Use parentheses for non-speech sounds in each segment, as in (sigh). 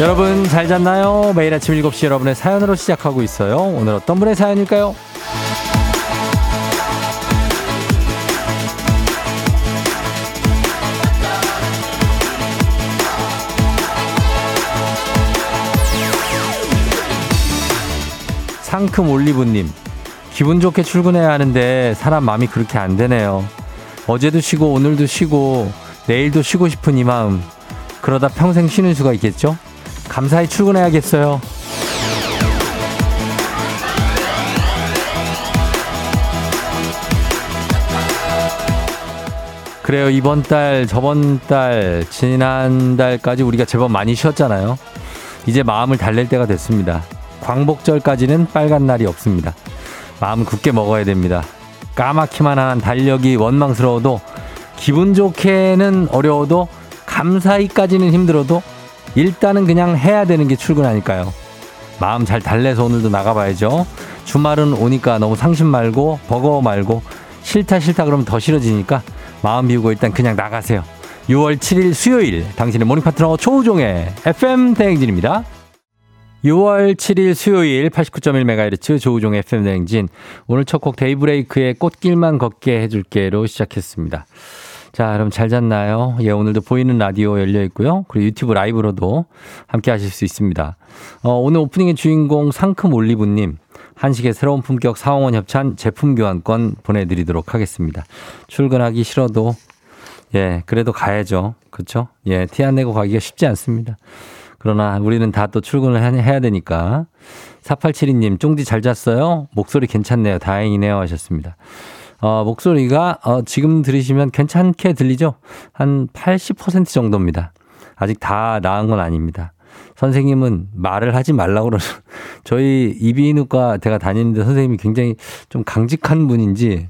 여러분 잘 잤나요? 매일 아침 7시 여러분의 사연으로 시작하고 있어요. 오늘 어떤 분의 사연일까요? 상큼 올리브님, 기분 좋게 출근해야 하는데 사람 마음이 그렇게 안 되네요. 어제도 쉬고 오늘도 쉬고 내일도 쉬고 싶은 이 마음. 그러다 평생 쉬는 수가 있겠죠? 감사히 출근해야겠어요. 그래요. 이번 달, 저번 달, 지난달까지 우리가 제법 많이 쉬었잖아요. 이제 마음을 달랠 때가 됐습니다. 광복절까지는 빨간 날이 없습니다. 마음 굳게 먹어야 됩니다. 까맣기만 한 달력이 원망스러워도 기분 좋게는 어려워도 감사히까지는 힘들어도 일단은 그냥 해야 되는 게 출근 아닐까요? 마음 잘 달래서 오늘도 나가봐야죠. 주말은 오니까 너무 상심 말고 버거워 말고 싫다 싫다 그러면 더 싫어지니까 마음 비우고 일단 그냥 나가세요. 6월 7일 수요일 당신의 모닝 파트너 조우종의 FM 대행진입니다. 6월 7일 수요일 89.1MHz 조우종의 FM 대행진 오늘 첫 곡 데이브레이크의 꽃길만 걷게 해줄게로 시작했습니다. 자, 여러분 잘 잤나요? 예, 오늘도 보이는 라디오 열려 있고요. 그리고 유튜브 라이브로도 함께 하실 수 있습니다. 어, 오늘 오프닝의 주인공 상큼 올리브님. 한식의 새로운 품격 사홍원 협찬 제품 교환권 보내드리도록 하겠습니다. 출근하기 싫어도 예, 그래도 가야죠. 그렇죠? 예, 티 안 내고 가기가 쉽지 않습니다. 그러나 우리는 다 또 출근을 해야 되니까. 4872님, 쫑디 잘 잤어요? 목소리 괜찮네요. 다행이네요. 하셨습니다. 어, 목소리가 어, 지금 들으시면 괜찮게 들리죠? 한 80% 정도입니다. 아직 다 나은 건 아닙니다. 선생님은 말을 하지 말라고 그러는 (laughs) 저희 이비인후과 제가 다니는데 선생님이 굉장히 좀 강직한 분인지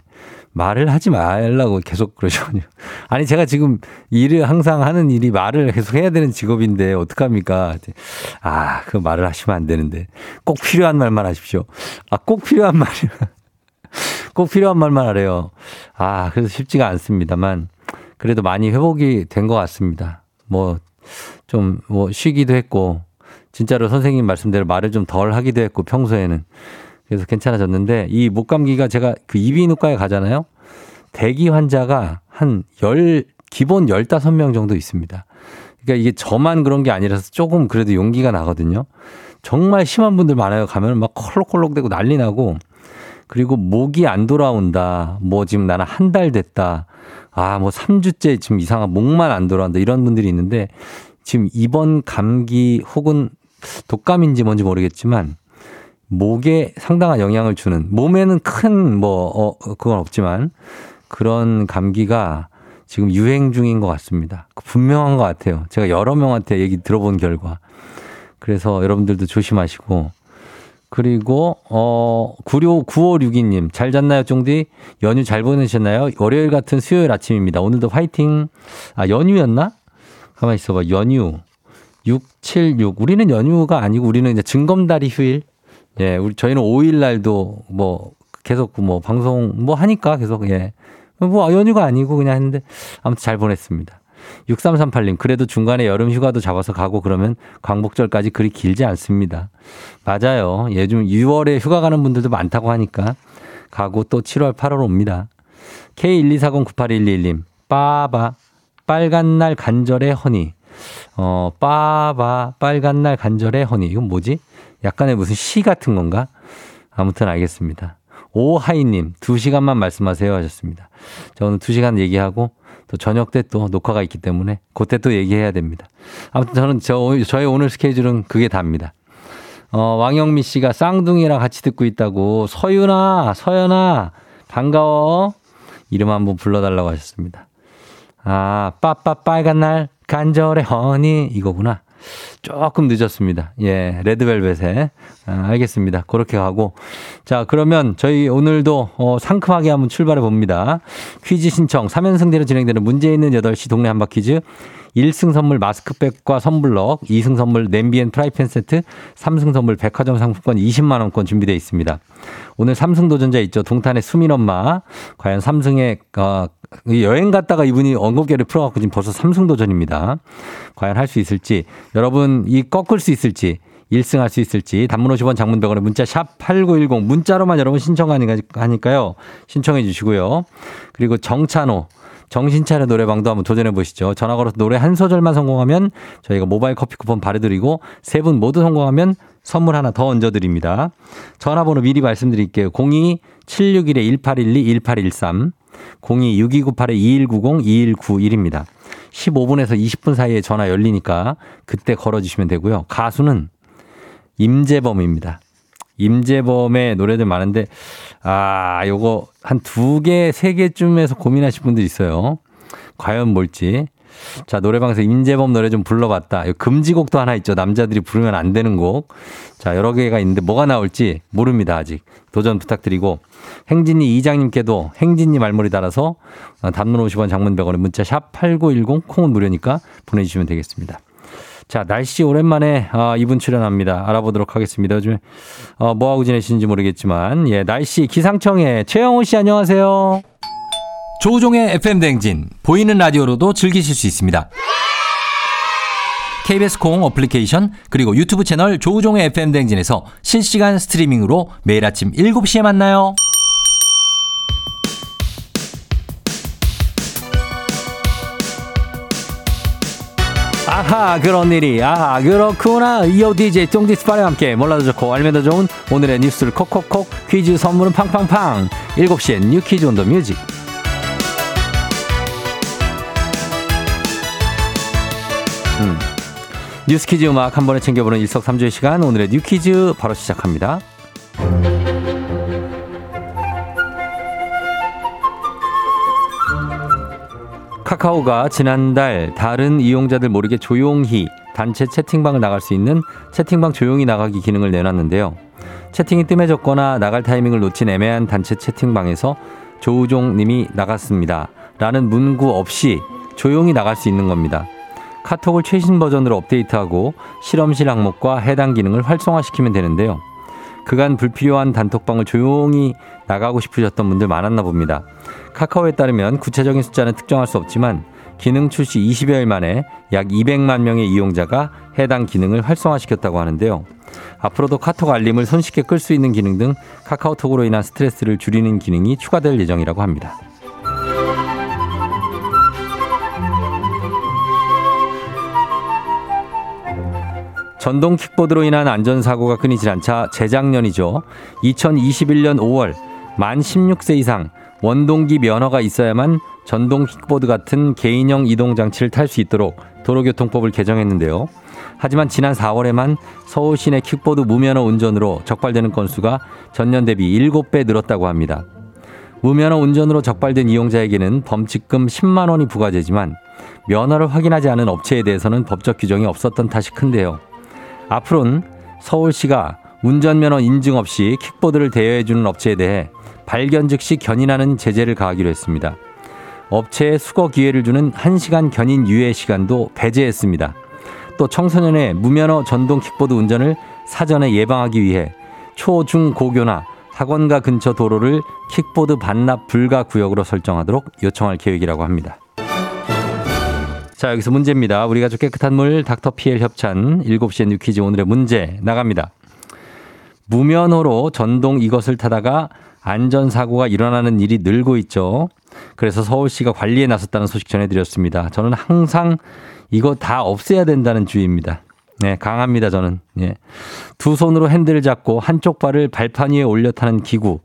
말을 하지 말라고 계속 그러시거든요. (laughs) 아니 제가 지금 일을 항상 하는 일이 말을 계속 해야 되는 직업인데 어떡합니까? 아, 그 말을 하시면 안 되는데 꼭 필요한 말만 하십시오. 아, 꼭 필요한 말이요. 꼭 필요한 말만 하래요. 아, 그래서 쉽지가 않습니다만 그래도 많이 회복이 된 것 같습니다. 뭐 좀 뭐 쉬기도 했고 진짜로 선생님 말씀대로 말을 좀 덜 하기도 했고 평소에는 그래서 괜찮아졌는데 이 목감기가 제가 그 이비인후과에 가잖아요. 대기 환자가 한 열 기본 15명 정도 있습니다. 그러니까 이게 저만 그런 게 아니라서 조금 그래도 용기가 나거든요. 정말 심한 분들 많아요. 가면 막 콜록콜록대고 난리 나고 그리고 목이 안 돌아온다. 뭐 지금 나는 한 달 됐다. 아, 뭐 3주째 지금 이상한 목만 안 돌아온다. 이런 분들이 있는데 지금 이번 감기 혹은 독감인지 뭔지 모르겠지만 목에 상당한 영향을 주는 몸에는 큰 뭐, 어, 그건 없지만 그런 감기가 지금 유행 중인 것 같습니다. 분명한 것 같아요. 제가 여러 명한테 얘기 들어본 결과. 그래서 여러분들도 조심하시고 그리고 어 96, 9562님 잘 잤나요 쫑디? 연휴 잘 보내셨나요? 월요일 같은 수요일 아침입니다. 오늘도 화이팅. 아 연휴였나? 가만 있어봐 연휴 676 우리는 연휴가 아니고 우리는 이제 증검다리 휴일. 예, 우리 저희는 5일 날도 뭐 계속 뭐 방송 뭐 하니까 계속 예. 뭐 연휴가 아니고 그냥 했는데 아무튼 잘 보냈습니다. 6338님, 그래도 중간에 여름 휴가도 잡아서 가고 그러면 광복절까지 그리 길지 않습니다. 맞아요. 요즘 6월에 휴가 가는 분들도 많다고 하니까 가고 또 7월, 8월 옵니다. K124098111님, 빠바, 빨간 날 간절의 허니. 어, 빠바, 빨간 날 간절의 허니. 이건 뭐지? 약간의 무슨 시 같은 건가? 아무튼 알겠습니다. 오하이님, 두 시간만 말씀하세요 하셨습니다. 저는 두 시간 얘기하고 또 저녁 때 또 녹화가 있기 때문에 그때 또 얘기해야 됩니다. 아무튼 저는 저, 저의 오늘 스케줄은 그게 답니다. 어, 왕영미 씨가 쌍둥이랑 같이 듣고 있다고 서윤아, 서연아, 반가워. 이름 한번 불러달라고 하셨습니다. 아, 빠빠 빨간 날 간절의 허니 이거구나. 조금 늦었습니다. 예, 레드벨벳에. 아, 알겠습니다. 그렇게 가고. 자, 그러면 저희 오늘도 어, 상큼하게 한번 출발해 봅니다. 퀴즈 신청 3연승대로 진행되는 문제 있는 8시 동네 한바 퀴즈. 1승 선물 마스크백과 선블럭, 2승 선물 냄비 and 프라이팬 세트, 3승 선물 백화점 상품권 20만 원권 준비되어 있습니다. 오늘 3승 도전자 있죠. 동탄의 수민 엄마. 과연 3승에 어, 여행 갔다가 이분이 언급계를 풀어갖고 지금 벌써 3승 도전입니다. 과연 할 수 있을지 여러분 과연 이 꺾을 수 있을지 1승 할 수 있을지 단문 50원 장문 100원에 문자 샵 8910 문자로만 여러분 신청하니까요. 신청해 주시고요. 그리고 정찬호 정신차려 노래방도 한번 도전해 보시죠. 전화 걸어서 노래 한 소절만 성공하면 저희가 모바일 커피 쿠폰 바래드리고 세 분 모두 성공하면 선물 하나 더 얹어드립니다. 전화번호 미리 말씀드릴게요. 02-761-1812-1813 02-6298-2190-2191입니다. 15분에서 20분 사이에 전화 열리니까 그때 걸어주시면 되고요. 가수는 임재범입니다. 임재범의 노래들 많은데, 아, 요거 한 두 개, 세 개쯤에서 고민하실 분들 있어요. 과연 뭘지. 자, 노래방에서 임재범 노래 좀 불러봤다. 금지곡도 하나 있죠. 남자들이 부르면 안 되는 곡. 자, 여러 개가 있는데 뭐가 나올지 모릅니다. 아직. 도전 부탁드리고. 행진이 이장님께도 행진이 말머리 달아서 단문 50원 장문 100원에 문자 샵 8910 콩은 무료니까 보내주시면 되겠습니다. 자, 날씨 오랜만에 어, 이분 출연합니다. 알아보도록 하겠습니다. 요즘에 어, 뭐하고 지내시는지 모르겠지만 예, 날씨 기상청에 최영호 씨 안녕하세요. 조우종의 FM 댕진 보이는 라디오로도 즐기실 수 있습니다. KBS 콩 어플리케이션 그리고 유튜브 채널 조우종의 FM 댕진에서 실시간 스트리밍으로 매일 아침 7시에 만나요. 아하 그런 일이 아하 그렇구나 이어 DJ 쫑디스파와 함께 몰라도 좋고 알면 더 좋은 오늘의 뉴스를 콕콕콕 퀴즈 선물은 팡팡팡 7시엔 뉴 퀴즈 on the music 뉴스 퀴즈 음악 한 번에 챙겨보는 일석삼조의 시간 오늘의 뉴 퀴즈 바로 시작합니다 카카오가 지난달 다른 이용자들 모르게 조용히 단체 채팅방을 나갈 수 있는 채팅방 조용히 나가기 기능을 내놨는데요. 채팅이 뜸해졌거나 나갈 타이밍을 놓친 애매한 단체 채팅방에서 조우종 님이 나갔습니다. 라는 문구 없이 조용히 나갈 수 있는 겁니다. 카톡을 최신 버전으로 업데이트하고 실험실 항목과 해당 기능을 활성화시키면 되는데요. 그간 불필요한 단톡방을 조용히 나가고 싶으셨던 분들 많았나 봅니다. 카카오에 따르면 구체적인 숫자는 특정할 수 없지만 기능 출시 20여일 만에 약 200만 명의 이용자가 해당 기능을 활성화시켰다고 하는데요. 앞으로도 카톡 알림을 손쉽게 끌 수 있는 기능 등 카카오톡으로 인한 스트레스를 줄이는 기능이 추가될 예정이라고 합니다. 전동 킥보드로 인한 안전사고가 끊이질 않자 재작년이죠. 2021년 5월 만 16세 이상 원동기 면허가 있어야만 전동 킥보드 같은 개인형 이동장치를 탈 수 있도록 도로교통법을 개정했는데요. 하지만 지난 4월에만 서울 시내 킥보드 무면허 운전으로 적발되는 건수가 전년 대비 7배 늘었다고 합니다. 무면허 운전으로 적발된 이용자에게는 범칙금 10만 원이 부과되지만 면허를 확인하지 않은 업체에 대해서는 법적 규정이 없었던 탓이 큰데요. 앞으로는 서울시가 운전면허 인증 없이 킥보드를 대여해주는 업체에 대해 발견 즉시 견인하는 제재를 가하기로 했습니다. 업체에 수거 기회를 주는 1시간 견인 유예 시간도 배제했습니다. 또 청소년의 무면허 전동 킥보드 운전을 사전에 예방하기 위해 초, 중, 고교나 학원가 근처 도로를 킥보드 반납 불가 구역으로 설정하도록 요청할 계획이라고 합니다. 자, 여기서 문제입니다. 우리 가족 깨끗한 물 닥터피엘 협찬 7시에 뉴퀴즈 오늘의 문제 나갑니다. 무면허로 전동 이것을 타다가 안전사고가 일어나는 일이 늘고 있죠. 그래서 서울시가 관리에 나섰다는 소식 전해드렸습니다. 저는 항상 이거 다 없애야 된다는 주의입니다. 네, 강합니다, 저는. 예. 두 손으로 핸들을 잡고 한쪽 발을 발판 위에 올려 타는 기구.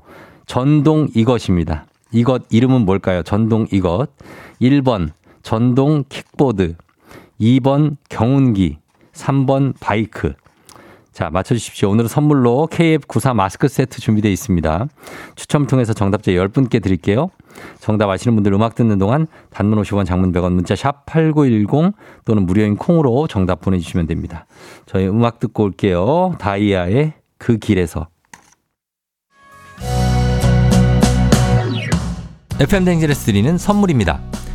전동 이것입니다. 이것 이름은 뭘까요? 전동 이것. 1번 전동 킥보드, 2번 경운기, 3번 바이크. 자, 맞춰주십시오. 오늘은 선물로 KF94 마스크 세트 준비되어 있습니다. 추첨 통해서 정답자 10분께 드릴게요. 정답 아시는 분들 음악 듣는 동안 단문 50원 장문 100원 문자 샵 8910 또는 무료인 콩으로 정답 보내주시면 됩니다. 저희 음악 듣고 올게요. 다이아의 그 길에서. FM댕진에서 드리는 선물입니다.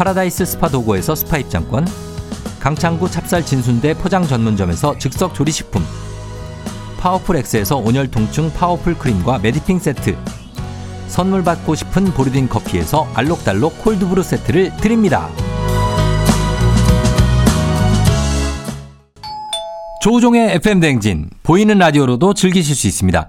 파라다이스 스파 도고에서 스파 입장권, 강창구 찹쌀 진순대 포장 전문점에서 즉석 조리식품, 파워풀 엑스에서 온열 통증 파워풀 크림과 메디핑 세트, 선물 받고 싶은 보르딘 커피에서 알록달록 콜드브루 세트를 드립니다. 조우종의 FM 댕진 보이는 라디오로도 즐기실 수 있습니다.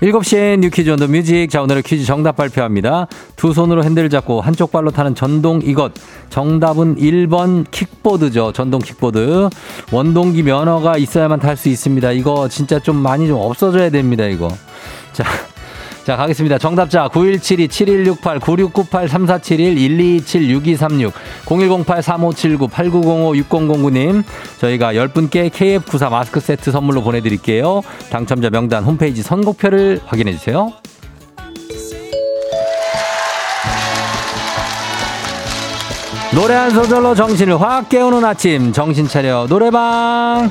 7시엔 New Quiz on the Music. 자, 오늘의 퀴즈 정답 발표합니다. 두 손으로 핸들을 잡고 한쪽 발로 타는 전동 이것. 정답은 1번 킥보드죠. 전동 킥보드. 원동기 면허가 있어야만 탈 수 있습니다. 이거 진짜 좀 많이 좀 없어져야 됩니다, 이거. 자, 자, 가겠습니다. 정답자 9172-7168-9471-3471-1227-6236 0108-3579-8905-6009님 저희가 10분께 KF94 마스크 세트 선물로 보내드릴게요. 당첨자 명단 홈페이지 선곡표를 확인해주세요. 노래 한 소절로 정신을 확 깨우는 아침 정신 차려 노래방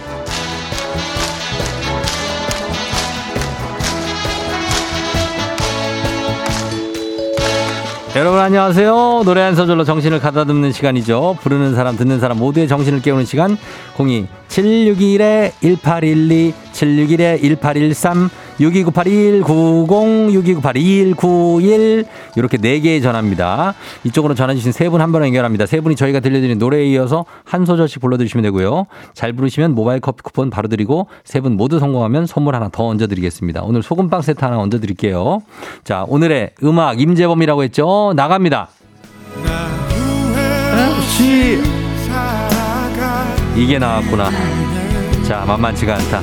여러분 안녕하세요. 노래 한 소절로 정신을 가다듬는 시간이죠. 부르는 사람 듣는 사람 모두의 정신을 깨우는 시간 02 761에 1812 761에 1813 6298-2190, 6298-2191 이렇게 4개의 전화입니다. 이쪽으로 전화 주신 세 분 한 번에 연결합니다. 세 분이 저희가 들려드린 노래에 이어서 한 소절씩 불러주시면 되고요. 잘 부르시면 모바일 커피 쿠폰 바로 드리고 세 분 모두 성공하면 선물 하나 더 얹어드리겠습니다. 오늘 소금빵 세트 하나 얹어드릴게요. 자 오늘의 음악 임재범이라고 했죠. 나갑니다. 이게 나왔구나. 자 만만치가 않다.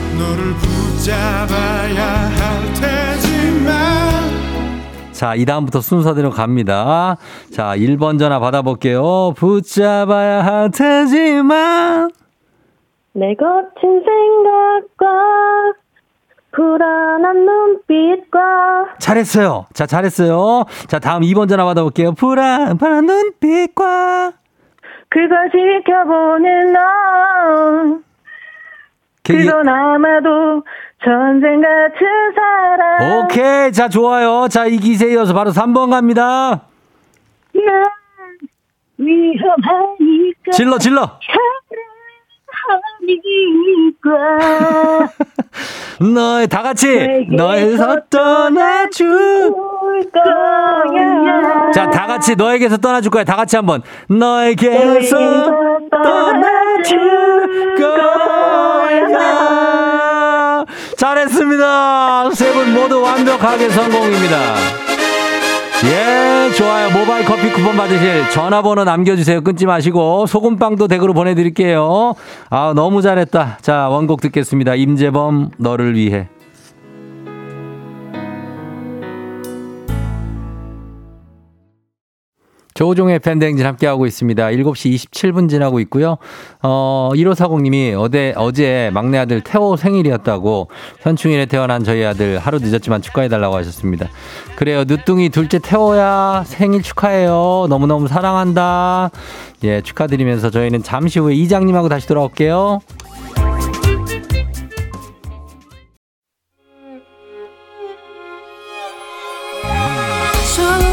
자, 이 다음부터 순서대로 갑니다. 자, 1번 전화 받아볼게요. 붙잡아야 할 테지만. 내 거친 생각과 불안한 눈빛과. 잘했어요. 자, 잘했어요. 자, 다음 2번 전화 받아볼게요. 불안, 불안 눈빛과. 그걸 지켜보는 너. 그건 아마도 전생 같은 사람. 오케이. 자, 좋아요. 자, 이 기세 이어서 바로 3번 갑니다. 난 위험하니까. 질러, 질러. 사랑 하니까. (laughs) 너의 다 같이 너에서 떠나줄 거야. 자, 다 같이 너에게서 떠나줄 거야. 다 같이 한번 너에게서 떠나줄 거야. 잘했습니다. 세 분 모두 완벽하게 성공입니다. 예, 좋아요. 모바일 커피 쿠폰 받으실 전화번호 남겨주세요. 끊지 마시고 소금빵도 댁으로 보내드릴게요. 아, 너무 잘했다. 자, 원곡 듣겠습니다. 임재범 너를 위해. 조우종의 팬데믹진 함께하고 있습니다. 7시 27분 지나고 있고요. 어, 1540님이 어제, 어제 막내 아들 태호 생일이었다고 현충일에 태어난 저희 아들 하루 늦었지만 축하해달라고 하셨습니다. 그래요. 늦둥이 둘째 태호야 생일 축하해요. 너무너무 사랑한다. 예, 축하드리면서 저희는 잠시 후에 이장님하고 다시 돌아올게요. 음.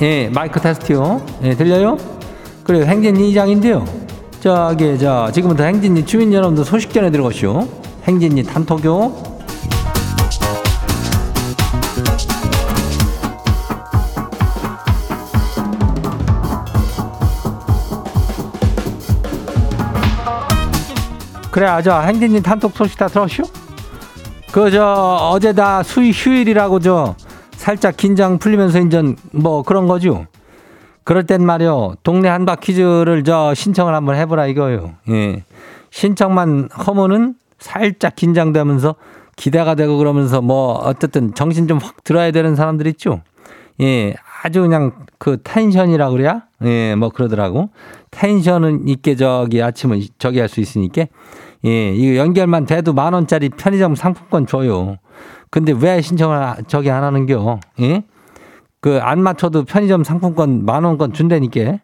예, 마이크 테스트요. 예, 들려요? 그래요, 행진이 이장인데요. 저기, 저, 지금부터 행진이 주민 여러분들 소식 전해 들어오시오. 행진이 단톡요. 그래, 아, 저, 행진이 단톡 소식 다 들었슈? 그, 저, 어제 다 수위 휴일이라고 저, 살짝 긴장 풀리면서 인전 뭐 그런 거죠. 그럴 땐 말이요. 동네 한바 퀴즈를 저 신청을 한번 해보라 이거요. 예. 신청만 허무는 살짝 긴장되면서 기대가 되고 그러면서 뭐 어쨌든 정신 좀 확 들어야 되는 사람들 있죠. 예. 아주 그냥 그 텐션이라 그래야? 예, 뭐 그러더라고. 텐션은 있게 저기 아침은 저기 할 수 있으니까. 예, 이거 연결만 돼도 만 원짜리 편의점 상품권 줘요. 근데 왜 신청을 저기 안 하는겨? 예? 그 안 맞춰도 편의점 상품권 만 원권 준다니까.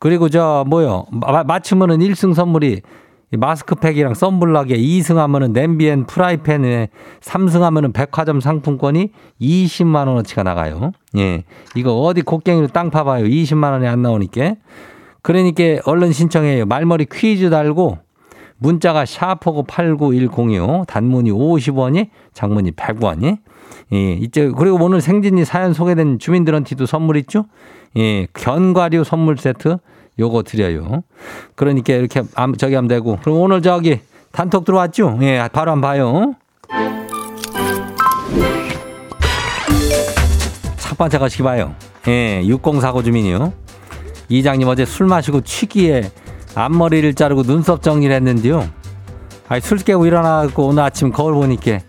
그리고 저 뭐요? 맞추면은 1승 선물이 마스크팩이랑 썬블럭에 2승 하면은 냄비엔 프라이팬에 3승 하면은 백화점 상품권이 20만 원어치가 나가요. 예. 이거 어디 곡괭이로 땅 파봐요. 20만 원이 안 나오니까. 그러니까 얼른 신청해요. 말머리 퀴즈 달고 문자가 샤프고 89106 단문이 50원이 장문이 100원이 예, 이제 그리고 오늘 생진이 사연 소개된 주민들한테도 선물 있죠? 예, 견과류 선물 세트 요거 드려요. 그러니까 이렇게 저기 하면 되고. 그럼 오늘 저기 단톡 들어왔죠? 예, 바로 한번 봐요. 첫 번째 거시기 봐요. 예, 6049 주민이요. 이장님 어제 술 마시고 취기에 앞머리를 자르고 눈썹 정리를 했는데요. 아니, 술 깨고 일어나고 오늘 아침 거울 보니까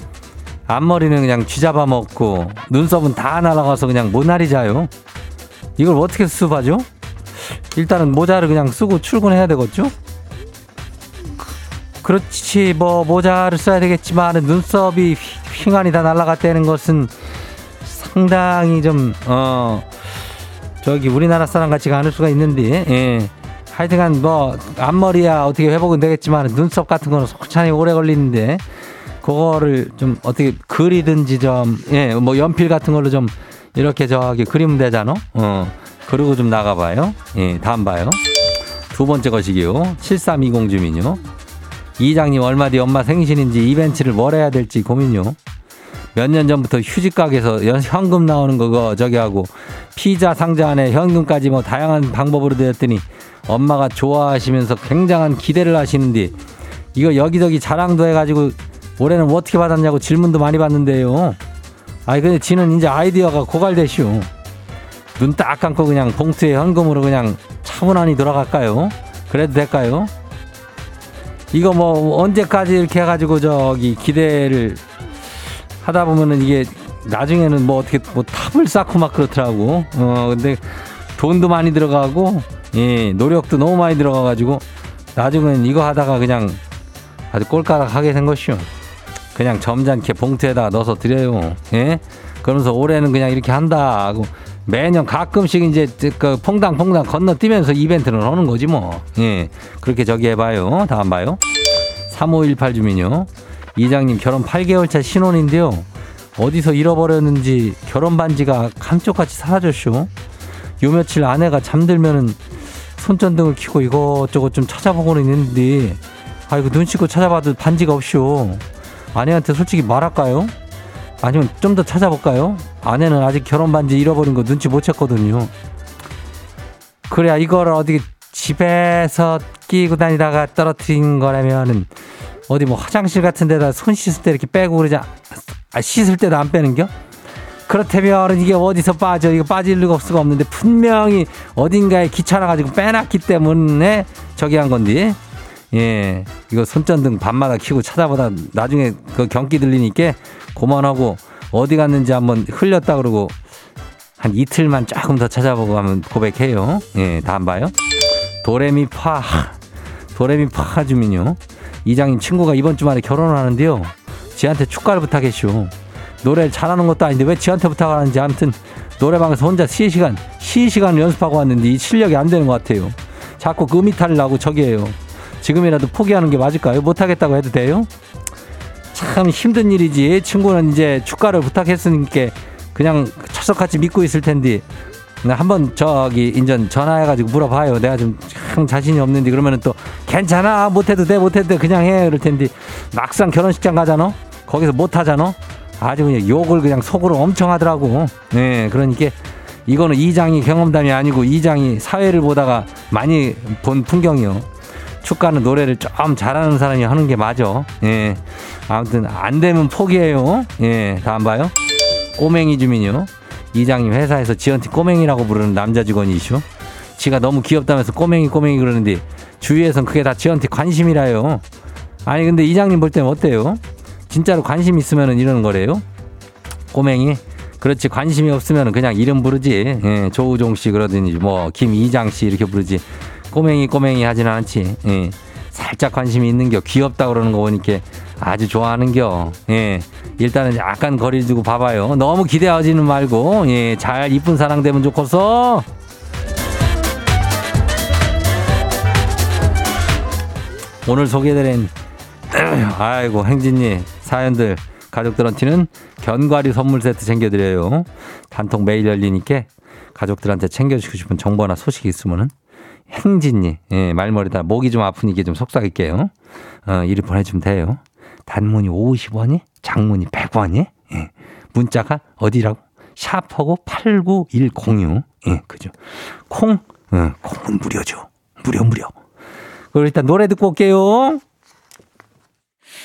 앞머리는 그냥 쥐잡아 먹고 눈썹은 다 날아가서 그냥 모나리 자요. 이걸 어떻게 수습하죠? 일단은 모자를 그냥 쓰고 출근해야 되겠죠? 그렇지 뭐 모자를 써야 되겠지만 눈썹이 휘황이 다 날아갔다는 것은 상당히 좀 어 저기 우리나라 사람 같지가 않을 수가 있는데 예. 하여튼간 뭐 앞머리야 어떻게 회복은 되겠지만 눈썹 같은 거는 솔찬히 오래 걸리는데 그거를 좀 어떻게 그리든지 좀 예 뭐 연필 같은 걸로 좀 이렇게 저기 그리면 되잖아. 어 그리고 좀 나가봐요. 예 다음 봐요. 두 번째 것이기요. 7320 주민요. 이장님 얼마 뒤 엄마 생신인지 이벤트를 뭘 해야 될지 고민요. 몇 년 전부터 휴직 가게에서 현금 나오는 거 저기 하고 피자 상자 안에 현금까지 뭐 다양한 방법으로 되었더니 엄마가 좋아하시면서 굉장한 기대를 하시는데 이거 여기저기 자랑도 해가지고 올해는 어떻게 받았냐고 질문도 많이 받는데요. 아이 근데 지는 이제 아이디어가 고갈되시오. 눈 딱 감고 그냥 봉투에 현금으로 그냥 차분하니 돌아갈까요? 그래도 될까요? 이거 뭐 언제까지 이렇게 해가지고 저기 기대를 하다 보면은 이게 나중에는 뭐 어떻게 뭐 탑을 쌓고 막 그렇더라고. 어 근데 돈도 많이 들어가고 예, 노력도 너무 많이 들어가가지고 나중엔 이거 하다가 그냥 아주 꼴가락 하게 된 것이요. 그냥 점잖게 봉투에다가 넣어서 드려요. 예? 그러면서 올해는 그냥 이렇게 한다 하고 매년 가끔씩 이제 그 퐁당퐁당 건너뛰면서 이벤트를 하는 거지 뭐. 예. 그렇게 저기 해봐요. 다음 봐요. 3518 주민요. 이장님 결혼 8개월 차 신혼인데요. 어디서 잃어버렸는지 결혼 반지가 감쪽같이 사라졌쇼. 요 며칠 아내가 잠들면은 손전등을 켜고 이것저것 좀 찾아보고는 있는데 아이고 눈 씻고 찾아봐도 반지가 없쇼. 아내한테 솔직히 말할까요? 아니면 좀 더 찾아볼까요? 아내는 아직 결혼 반지 잃어버린 거 눈치 못 챘거든요. 그래야 이걸 어디 집에서 끼고 다니다가 떨어뜨린 거라면은 어디 뭐 화장실 같은 데다 손 씻을 때 이렇게 빼고 그러자 아, 씻을 때도 안 빼는겨? 그렇다면 이게 어디서 빠져? 이거 빠질 리가 없을 수가 없는데 분명히 어딘가에 귀찮아가지고 빼놨기 때문에 저기 한 건데. 예, 이거 손전등 밤마다 켜고 찾아보다 나중에 그 경기 들리니까 고만하고 어디 갔는지 한번 흘렸다 그러고 한 이틀만 조금 더 찾아보고 하면 고백해요. 예, 다안 봐요? 도레미 파. 도레미 파 주민요. 이장님 친구가 이번 주말에 결혼을 하는데요. 지한테 축가를 부탁했쇼. 노래 잘하는 것도 아닌데 왜 지한테 부탁하는지 아무튼 노래방에서 혼자 시시간 시시간 연습하고 왔는데 이 실력이 안 되는 것 같아요. 자꾸 그 음이탈을 나고 저기에요. 지금이라도 포기하는 게 맞을까요? 못하겠다고 해도 돼요? 참 힘든 일이지. 친구는 이제 축가를 부탁했으니까 그냥 철석같이 믿고 있을 텐데 한번 저기 인전 전화해가지고 물어봐요. 내가 좀 참 자신이 없는데 그러면은 또 괜찮아 못해도 돼 못해도 돼 그냥 해 그럴 텐데 막상 결혼식장 가잖아. 거기서 못하잖아. 아주 그냥 욕을 그냥 속으로 엄청 하더라고. 네, 그러니까 이거는 이장이 경험담이 아니고 이장이 사회를 보다가 많이 본 풍경이요. 축가는 노래를 좀 잘하는 사람이 하는 게 맞아. 예. 아무튼 안 되면 포기해요. 예. 다안 봐요? 꼬맹이 주민요. 이장님 회사에서 지연티 꼬맹이라고 부르는 남자 직원이시오. 지가 너무 귀엽다면서 꼬맹이 꼬맹이 그러는데 주위에선 그게 다 지연티 관심이라요. 아니 근데 이장님 볼 때는 어때요? 진짜로 관심 있으면 이러는 거래요? 꼬맹이? 그렇지 관심이 없으면 그냥 이름 부르지. 예, 조우종 씨 그러더니 뭐 김이장 씨 이렇게 부르지. 꼬맹이 꼬맹이 하지는 않지. 예. 살짝 관심이 있는겨 귀엽다 그러는 거 보니까 아주 좋아하는겨. 예. 일단은 약간 거리를 두고 봐봐요. 너무 기대하지는 말고 예. 잘 이쁜 사랑 되면 좋겠어. 오늘 소개드린 (clears throat) 아이고 행진이 사연들 가족들한테는 견과류 선물 세트 챙겨드려요. 단통 매일 열리니까 가족들한테 챙겨주고 싶은 정보나 소식이 있으면은 행진이 예, 말머리다 목이 좀 아프니까 좀 속삭일게요. 어, 이리 보내주면 돼요. 단문이 50원이, 장문이 100원이. 예. 문자가 어디라고? 샤프하고 89106. 예, 그죠. 콩, 어, 콩은 무료죠. 무료, 무료. 그럼 일단 노래 듣고 올게요. 날먹한 속 화려한 내 모습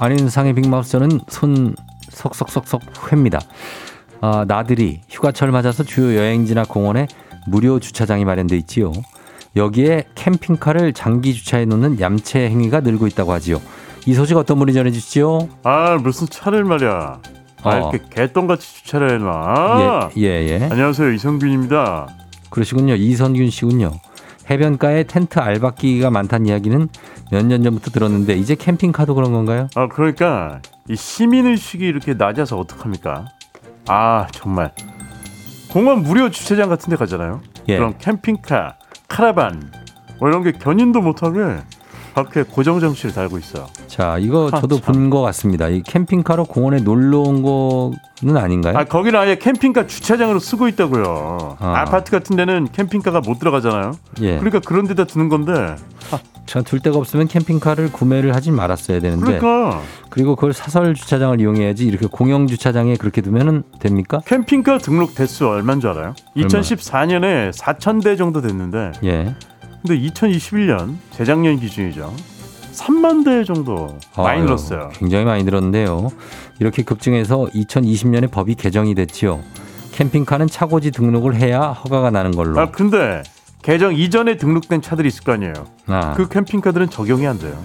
안인상의 빅마우스 저는 손 석석석석 회입니다. 아, 나들이 휴가철 맞아서 주요 여행지나 공원에 무료 주차장이 마련돼 있지요. 여기에 캠핑카를 장기 주차해 놓는 얌체 행위가 늘고 있다고 하지요. 이 소식 어떤 분이 전해 주시죠? 아 무슨 차를 말이야. 아 어. 이렇게 개똥같이 주차를 해놔. 예, 예, 예. 안녕하세요 이성균입니다. 그러시군요. 이선균 씨군요. 해변가에 텐트 알박기가 많다는 이야기는 몇 년 전부터 들었는데 이제 캠핑카도 그런 건가요? 아 그러니까 이 시민의식이 이렇게 낮아서 어떡합니까? 아 정말 공원 무료 주차장 같은 데 가잖아요. 예. 그럼 캠핑카, 카라반 뭐 이런 게 견인도 못하게 밖에 고정 장치를 달고 있어요. 자, 이거 아, 저도 참. 본것 같습니다. 이 캠핑카로 공원에 놀러 온 거는 아닌가요? 아 거기는 아예 캠핑카 주차장으로 쓰고 있다고요. 아. 아. 파트 같은 데는 캠핑카가 못 들어가잖아요. 예. 그러니까 그런 데다 두는 건데. 전둘 데가 없으면 캠핑카를 구매를 하진 말았어야 되는데 그러니까 그리고 그걸 사설 주차장을 이용해야지 이렇게 공영 주차장에 그렇게 두면은 됩니까? 캠핑카 등록 대수 얼마인 줄 알아요? 얼마나? 2014년에 4천 대 정도 됐는데 예. 근데 2021년 재작년 기준이죠. 3만 대 정도 많이 아유, 늘었어요. 굉장히 많이 늘었는데요. 이렇게 급증해서 2020년에 법이 개정이 됐지요. 캠핑카는 차고지 등록을 해야 허가가 나는 걸로. 아 근데 개정 이전에 등록된 차들이 있을 거 아니에요. 아, 그 캠핑카들은 적용이 안 돼요.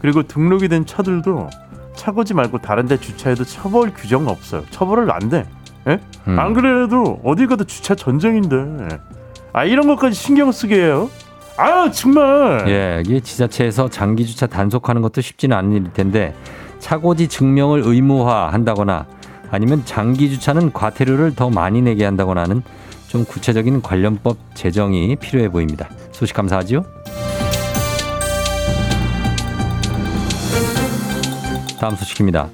그리고 등록이 된 차들도 차고지 말고 다른 데 주차해도 처벌 규정은 없어요. 처벌을 안 돼. 예? 음. 안 그래도 어디 가도 주차 전쟁인데. 아 이런 것까지 신경 쓰게 해요? 아 정말. 예, 이게 지자체에서 장기 주차 단속하는 것도 쉽지는 않은 일일 텐데 차고지 증명을 의무화한다거나 아니면 장기 주차는 과태료를 더 많이 내게 한다거나 하는 좀 구체적인 관련법 제정이 필요해 보입니다. 소식 감사하지요. 다음 소식입니다.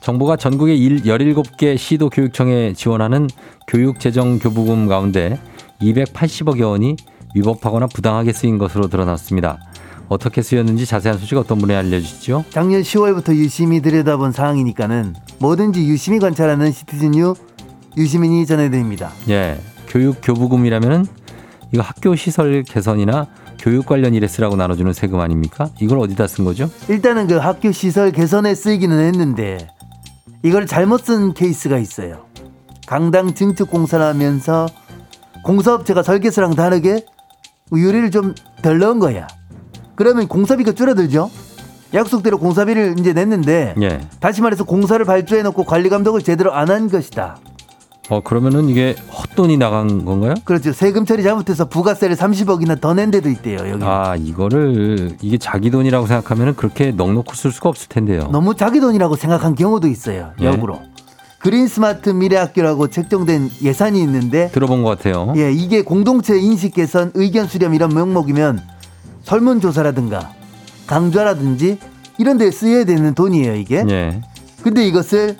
정부가 전국의 17개 시도 교육청에 지원하는 교육재정 교부금 가운데 280억여 원이 위법하거나 부당하게 쓰인 것으로 드러났습니다. 어떻게 쓰였는지 자세한 소식 어떤 분이 알려주시죠? 작년 10월부터 유심히 들여다본 사항이니까는 뭐든지 유심히 관찰하는 시티즌유 유시민이 전해드립니다. 예, 교육 교부금이라면은 이거 학교 시설 개선이나 교육 관련 일에 쓰라고 나눠주는 세금 아닙니까? 이걸 어디다 쓴 거죠? 일단은 그 학교 시설 개선에 쓰이기는 했는데 이걸 잘못 쓴 케이스가 있어요. 강당 증축 공사를 하면서 공사업체가 설계서랑 다르게 유리를 좀 덜 넣은 거야. 그러면 공사비가 줄어들죠. 약속대로 공사비를 이제 냈는데 예. 다시 말해서 공사를 발주해 놓고 관리 감독을 제대로 안 한 것이다. 어 그러면은 이게 헛돈이 나간 건가요? 그렇죠. 세금 처리 잘못해서 부가세를 30억이나 더 낸 데도 있대요. 여기. 아 이거를 이게 자기 돈이라고 생각하면은 그렇게 넉넉히 쓸 수가 없을 텐데요. 너무 자기 돈이라고 생각한 경우도 있어요. 예. 역으로. 그린 스마트 미래학교라고 책정된 예산이 있는데 들어본 것 같아요. 예, 이게 공동체 인식 개선, 의견 수렴 이런 명목이면 설문조사라든가 강좌라든지 이런 데 쓰여야 되는 돈이에요, 이게. 예. 근데 이것을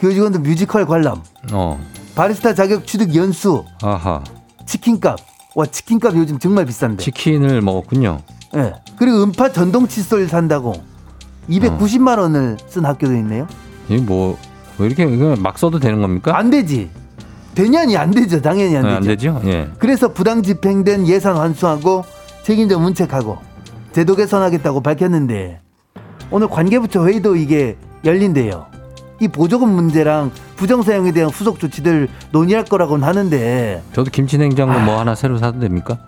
교직원들 뮤지컬 관람, 어. 바리스타 자격 취득 연수, 아하. 치킨값. 와, 치킨값 요즘 정말 비싼데. 치킨을 먹었군요. 예. 그리고 음파 전동 칫솔 산다고 290만 원을 쓴 학교도 있네요. 이게 뭐, 왜 이렇게 이거 막 써도 되는 겁니까? 안 되지. 되냐니 안 되죠. 당연히 안 네, 되죠. 안 되죠? 예. 그래서 부당 집행된 예산 환수하고 책임자 문책하고 제도 개선하겠다고 밝혔는데 오늘 관계부처 회의도 이게 열린대요. 이 보조금 문제랑 부정 사용에 대한 후속 조치들 논의할 거라고는 하는데 저도 김치 냉장고 뭐 하나 새로 사도 됩니까?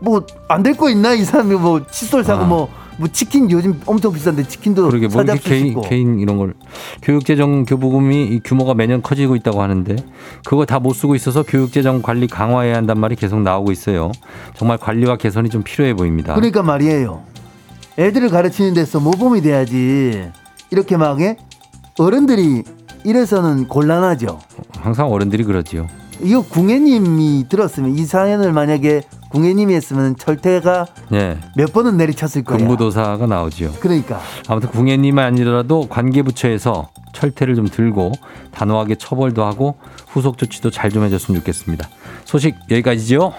뭐 안 될 거 있나 이 사람이 뭐 칫솔 사고 아. 뭐, 뭐 치킨 요즘 엄청 비싼데 치킨도 그러게 뭐 이렇게 개인, 싶고 개인 이런 걸 교육재정 교부금이 이 규모가 매년 커지고 있다고 하는데 그거 다 못 쓰고 있어서 교육재정 관리 강화해야 한단 말이 계속 나오고 있어요. 정말 관리와 개선이 좀 필요해 보입니다. 그러니까 말이에요. 애들을 가르치는 데서 모범이 돼야지 이렇게 막 예? 어른들이 이래서는 곤란하죠. 항상 어른들이 그러지요. 이거 궁예님이 들었으면 이 사연을 만약에 궁예님이 했으면 철퇴가 예. 몇 번은 내리쳤을 거야. 근무도사가 나오지요. 그러니까 아무튼 궁예님이 아니더라도 관계부처에서 철퇴를 좀 들고 단호하게 처벌도 하고 후속 조치도 잘 좀 해줬으면 좋겠습니다. 소식 여기까지죠.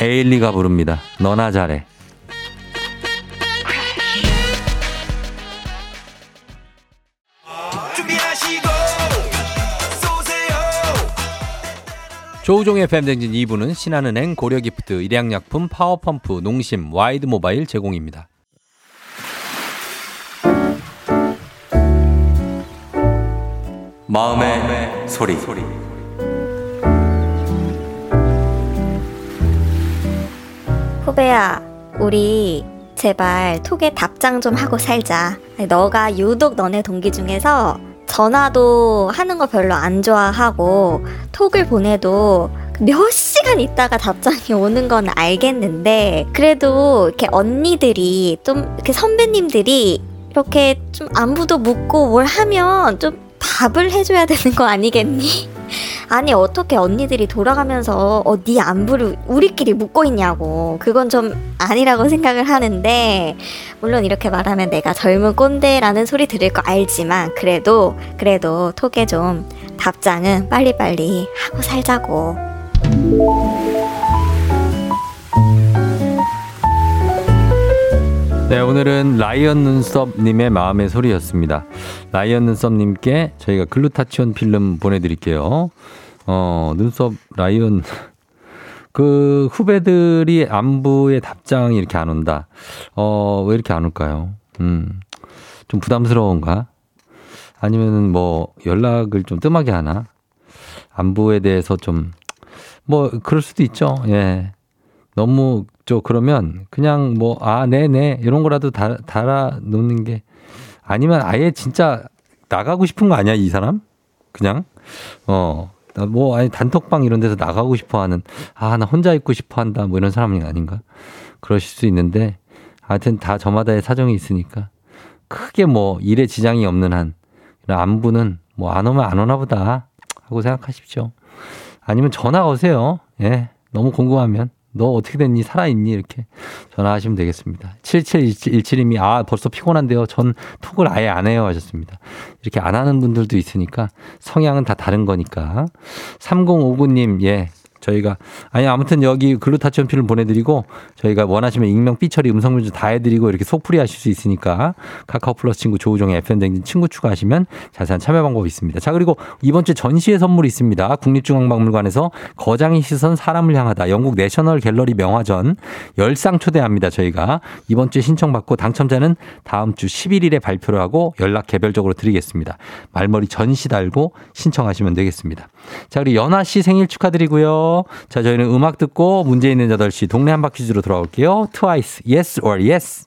에일리가 부릅니다. 너나 잘해. 조우종의 FM 댕진 2부는 신한은행, 고려기프트, 일양약품, 파워펌프, 농심, 와이드모바일 제공입니다. 마음의, 소리. 후배야, 우리 제발 톡에 답장 좀 하고 살자. 너가 유독 너네 동기 중에서 전화도 하는 거 별로 안 좋아하고 톡을 보내도 몇 시간 있다가 답장이 (laughs) 오는 건 알겠는데 그래도 이렇게 언니들이 좀 이렇게 선배님들이 이렇게 좀 안부도 묻고 뭘 하면 좀 답을 해줘야 되는 거 아니겠니? 아니 어떻게 언니들이 돌아가면서 어 네 안부를 우리끼리 묻고 있냐고. 그건 좀 아니라고 생각을 하는데 물론 이렇게 말하면 내가 젊은 꼰대라는 소리 들을 거 알지만 그래도 그래도 톡에 좀 답장은 빨리빨리 하고 살자고 네, 오늘은 라이언 눈썹님의 마음의 소리였습니다. 라이언 눈썹님께 저희가 글루타치온 필름 보내드릴게요. 어, 눈썹 라이언. (laughs) 그 후배들이 안부에 답장이 이렇게 안 온다. 어, 왜 이렇게 안 올까요? 음, 좀 부담스러운가? 아니면은 뭐 연락을 좀 뜸하게 하나? 안부에 대해서 좀, 뭐, 그럴 수도 있죠. 예. 너무 저 그러면 그냥 뭐 아 네네 이런 거라도 달, 달아 놓는 게 아니면 아예 진짜 나가고 싶은 거 아니야 이 사람? 그냥? 어 뭐 아니 단톡방 이런 데서 나가고 싶어 하는 아 나 혼자 있고 싶어 한다 뭐 이런 사람이 아닌가? 그러실 수 있는데 하여튼 다 저마다의 사정이 있으니까 크게 뭐 일에 지장이 없는 한 안부는 뭐 안 오면 안 오나 보다 하고 생각하십시오. 아니면 전화 오세요. 예. 너무 궁금하면 너 어떻게 됐니? 살아있니? 이렇게 전화하시면 되겠습니다. 7717님이 아, 벌써 피곤한데요. 전 톡을 아예 안 해요. 하셨습니다. 이렇게 안 하는 분들도 있으니까 성향은 다 다른 거니까. 3059님, 예. 저희가 아니 아무튼 여기 글루타치온 필을 보내드리고 저희가 원하시면 익명 삐처리 음성 문제 다 해드리고 이렇게 속풀이 하실 수 있으니까 카카오 플러스 친구 조우종의 FM 댕진 친구 추가하시면 자세한 참여 방법이 있습니다. 자 그리고 이번 주 전시회 선물이 있습니다. 국립중앙박물관에서 거장의 시선 사람을 향하다 영국 내셔널 갤러리 명화전 열상 초대합니다. 저희가 이번 주에 신청받고 당첨자는 다음 주 11일에 발표를 하고 연락 개별적으로 드리겠습니다. 말머리 전시 달고 신청하시면 되겠습니다. 자 그리고 연아 씨 생일 축하드리고요. 자, 저희는 음악 듣고 문제 있는 8시 동네 한바퀴 퀴즈로 돌아올게요. 트와이스, yes or yes.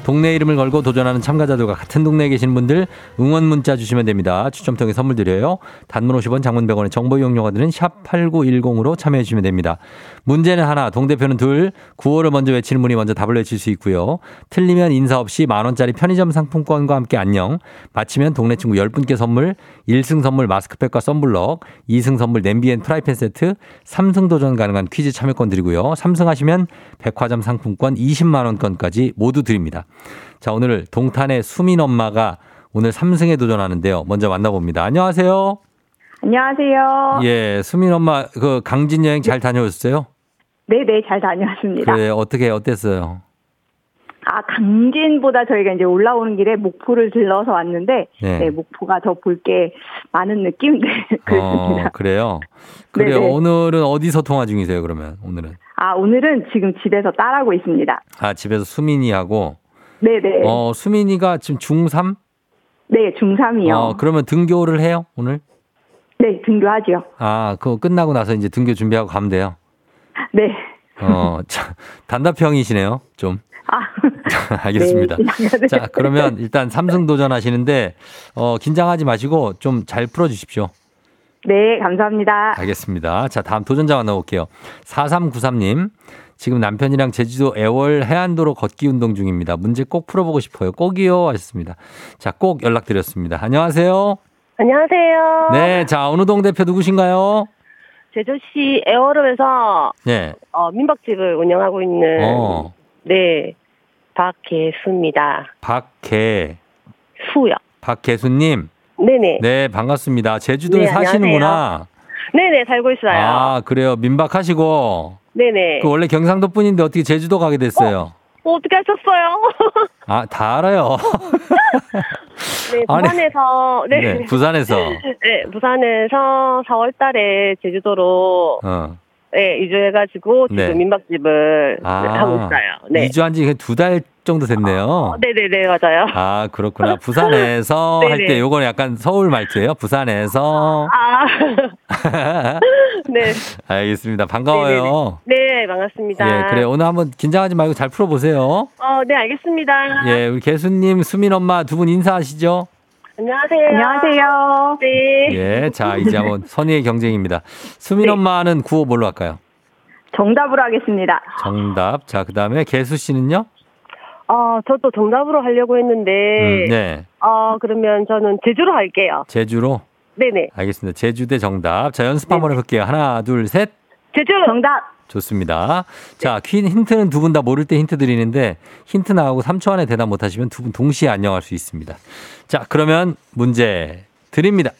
동네 이름을 걸고 도전하는 참가자들과 같은 동네에 계신 분들 응원 문자 주시면 됩니다. 추첨 통해 선물 드려요. 단문 50원 장문 100원의 정보 이용료가 드는 샵 8910으로 참여해 주시면 됩니다. 문제는 하나 동대표는 둘 구호를 먼저 외치는 분이 먼저 답을 외칠 수 있고요. 틀리면 인사 없이 만 원짜리 편의점 상품권과 함께 안녕 마치면 동네 친구 10분께 선물 1승 선물 마스크팩과 썬블럭 2승 선물 냄비 and 프라이팬 세트 3승 도전 가능한 퀴즈 참여권 드리고요. 3승 하시면 백화점 상품권 20만 원권까지 모두 드립니다. 자, 오늘 동탄의 수민 엄마가 오늘 3승에 도전하는데요. 먼저 만나봅니다. 안녕하세요. 안녕하세요. 예, 수민 엄마 그 강진 여행 잘 다녀오셨어요? 네 네, 잘 다녀왔습니다. 그래, 어떻게 어땠어요? 아, 강진보다 저희가 이제 올라오는 길에 목포를 들러서 왔는데, 네. 네, 목포가 더 볼 게 많은 느낌? 네, 그렇습니다. 어, 그래요. 그래요. 네네. 오늘은 어디서 통화 중이세요, 그러면? 오늘은. 아, 오늘은 지금 집에서 딸하고 있습니다. 아, 집에서 수민이하고 네네. 어, 수민이가 지금 중3? 네, 중3이요. 어, 그러면 등교를 해요, 오늘? 네, 등교하죠. 아, 그거 끝나고 나서 이제 등교 준비하고 가면 돼요. 네. 어, 참, 단답형이시네요, 좀. 아, 알겠습니다. 네. 자, 그러면 일단 삼승 도전하시는데, 어, 긴장하지 마시고 좀 잘 풀어주십시오. 네, 감사합니다. 알겠습니다. 자, 다음 도전자 만나볼게요. 4393님. 지금 남편이랑 제주도 애월 해안도로 걷기 운동 중입니다. 문제 꼭 풀어보고 싶어요. 꼭이요. 하셨습니다. 자, 꼭 연락드렸습니다. 안녕하세요. 안녕하세요. 네. 자, 어느 동 대표 누구신가요? 제주시 애월읍에서 네. 어, 민박집을 운영하고 있는 어, 네 박계수입니다. 박개, 수요. 박개수님. 네네. 네, 반갑습니다. 제주도에 네, 사시는구나. 네네 살고 있어요. 아, 그래요. 민박하시고. 네네. 그 원래 경상도 분인데 어떻게 제주도 가게 됐어요? 어, 어떻게 하셨어요? (laughs) 아, 다 알아요. 네 (laughs) 아니. 부산에서 네. 네, 네. 부산에서. 부산에서 4월 달에 제주도로 어. 네 이주해가지고 지금 네. 민박집을 아, 네, 하고 있어요. 네. 이주한 지 두 달 정도 됐네요. 어, 네네네 맞아요. 아, 그렇구나. 부산에서 (laughs) 할 때. 요거는 약간 서울 말투예요. 부산에서. 아 네. 알겠습니다. 반가워요. 네 반갑습니다. 예, 그래. 오늘 한번 긴장하지 말고 잘 풀어보세요. 어, 네 알겠습니다. 예, 우리 개수님, 수민 엄마 두 분 인사하시죠. 안녕하세요. 안녕하세요. 네. 예, 자, 이제 한번 (laughs) 선의의 경쟁입니다. 수민 네. 엄마는 구호 뭘로 할까요? 정답으로 하겠습니다. 정답. 자, 그 다음에 개수 씨는요? 어, 저도 정답으로 하려고 했는데, 음, 네. 어, 그러면 저는 제주로 할게요. 제주로. 네네. 알겠습니다. 제주 대 정답. 자, 연습 한번 해볼게요. 하나, 둘, 셋. 제주! 정답. 좋습니다. 자, 퀸 힌트는 두 분 다 모를 때 힌트 드리는데 힌트 나가고 3초 안에 대답 못 하시면 두 분 동시에 안녕할 수 있습니다. 자, 그러면 문제 드립니다.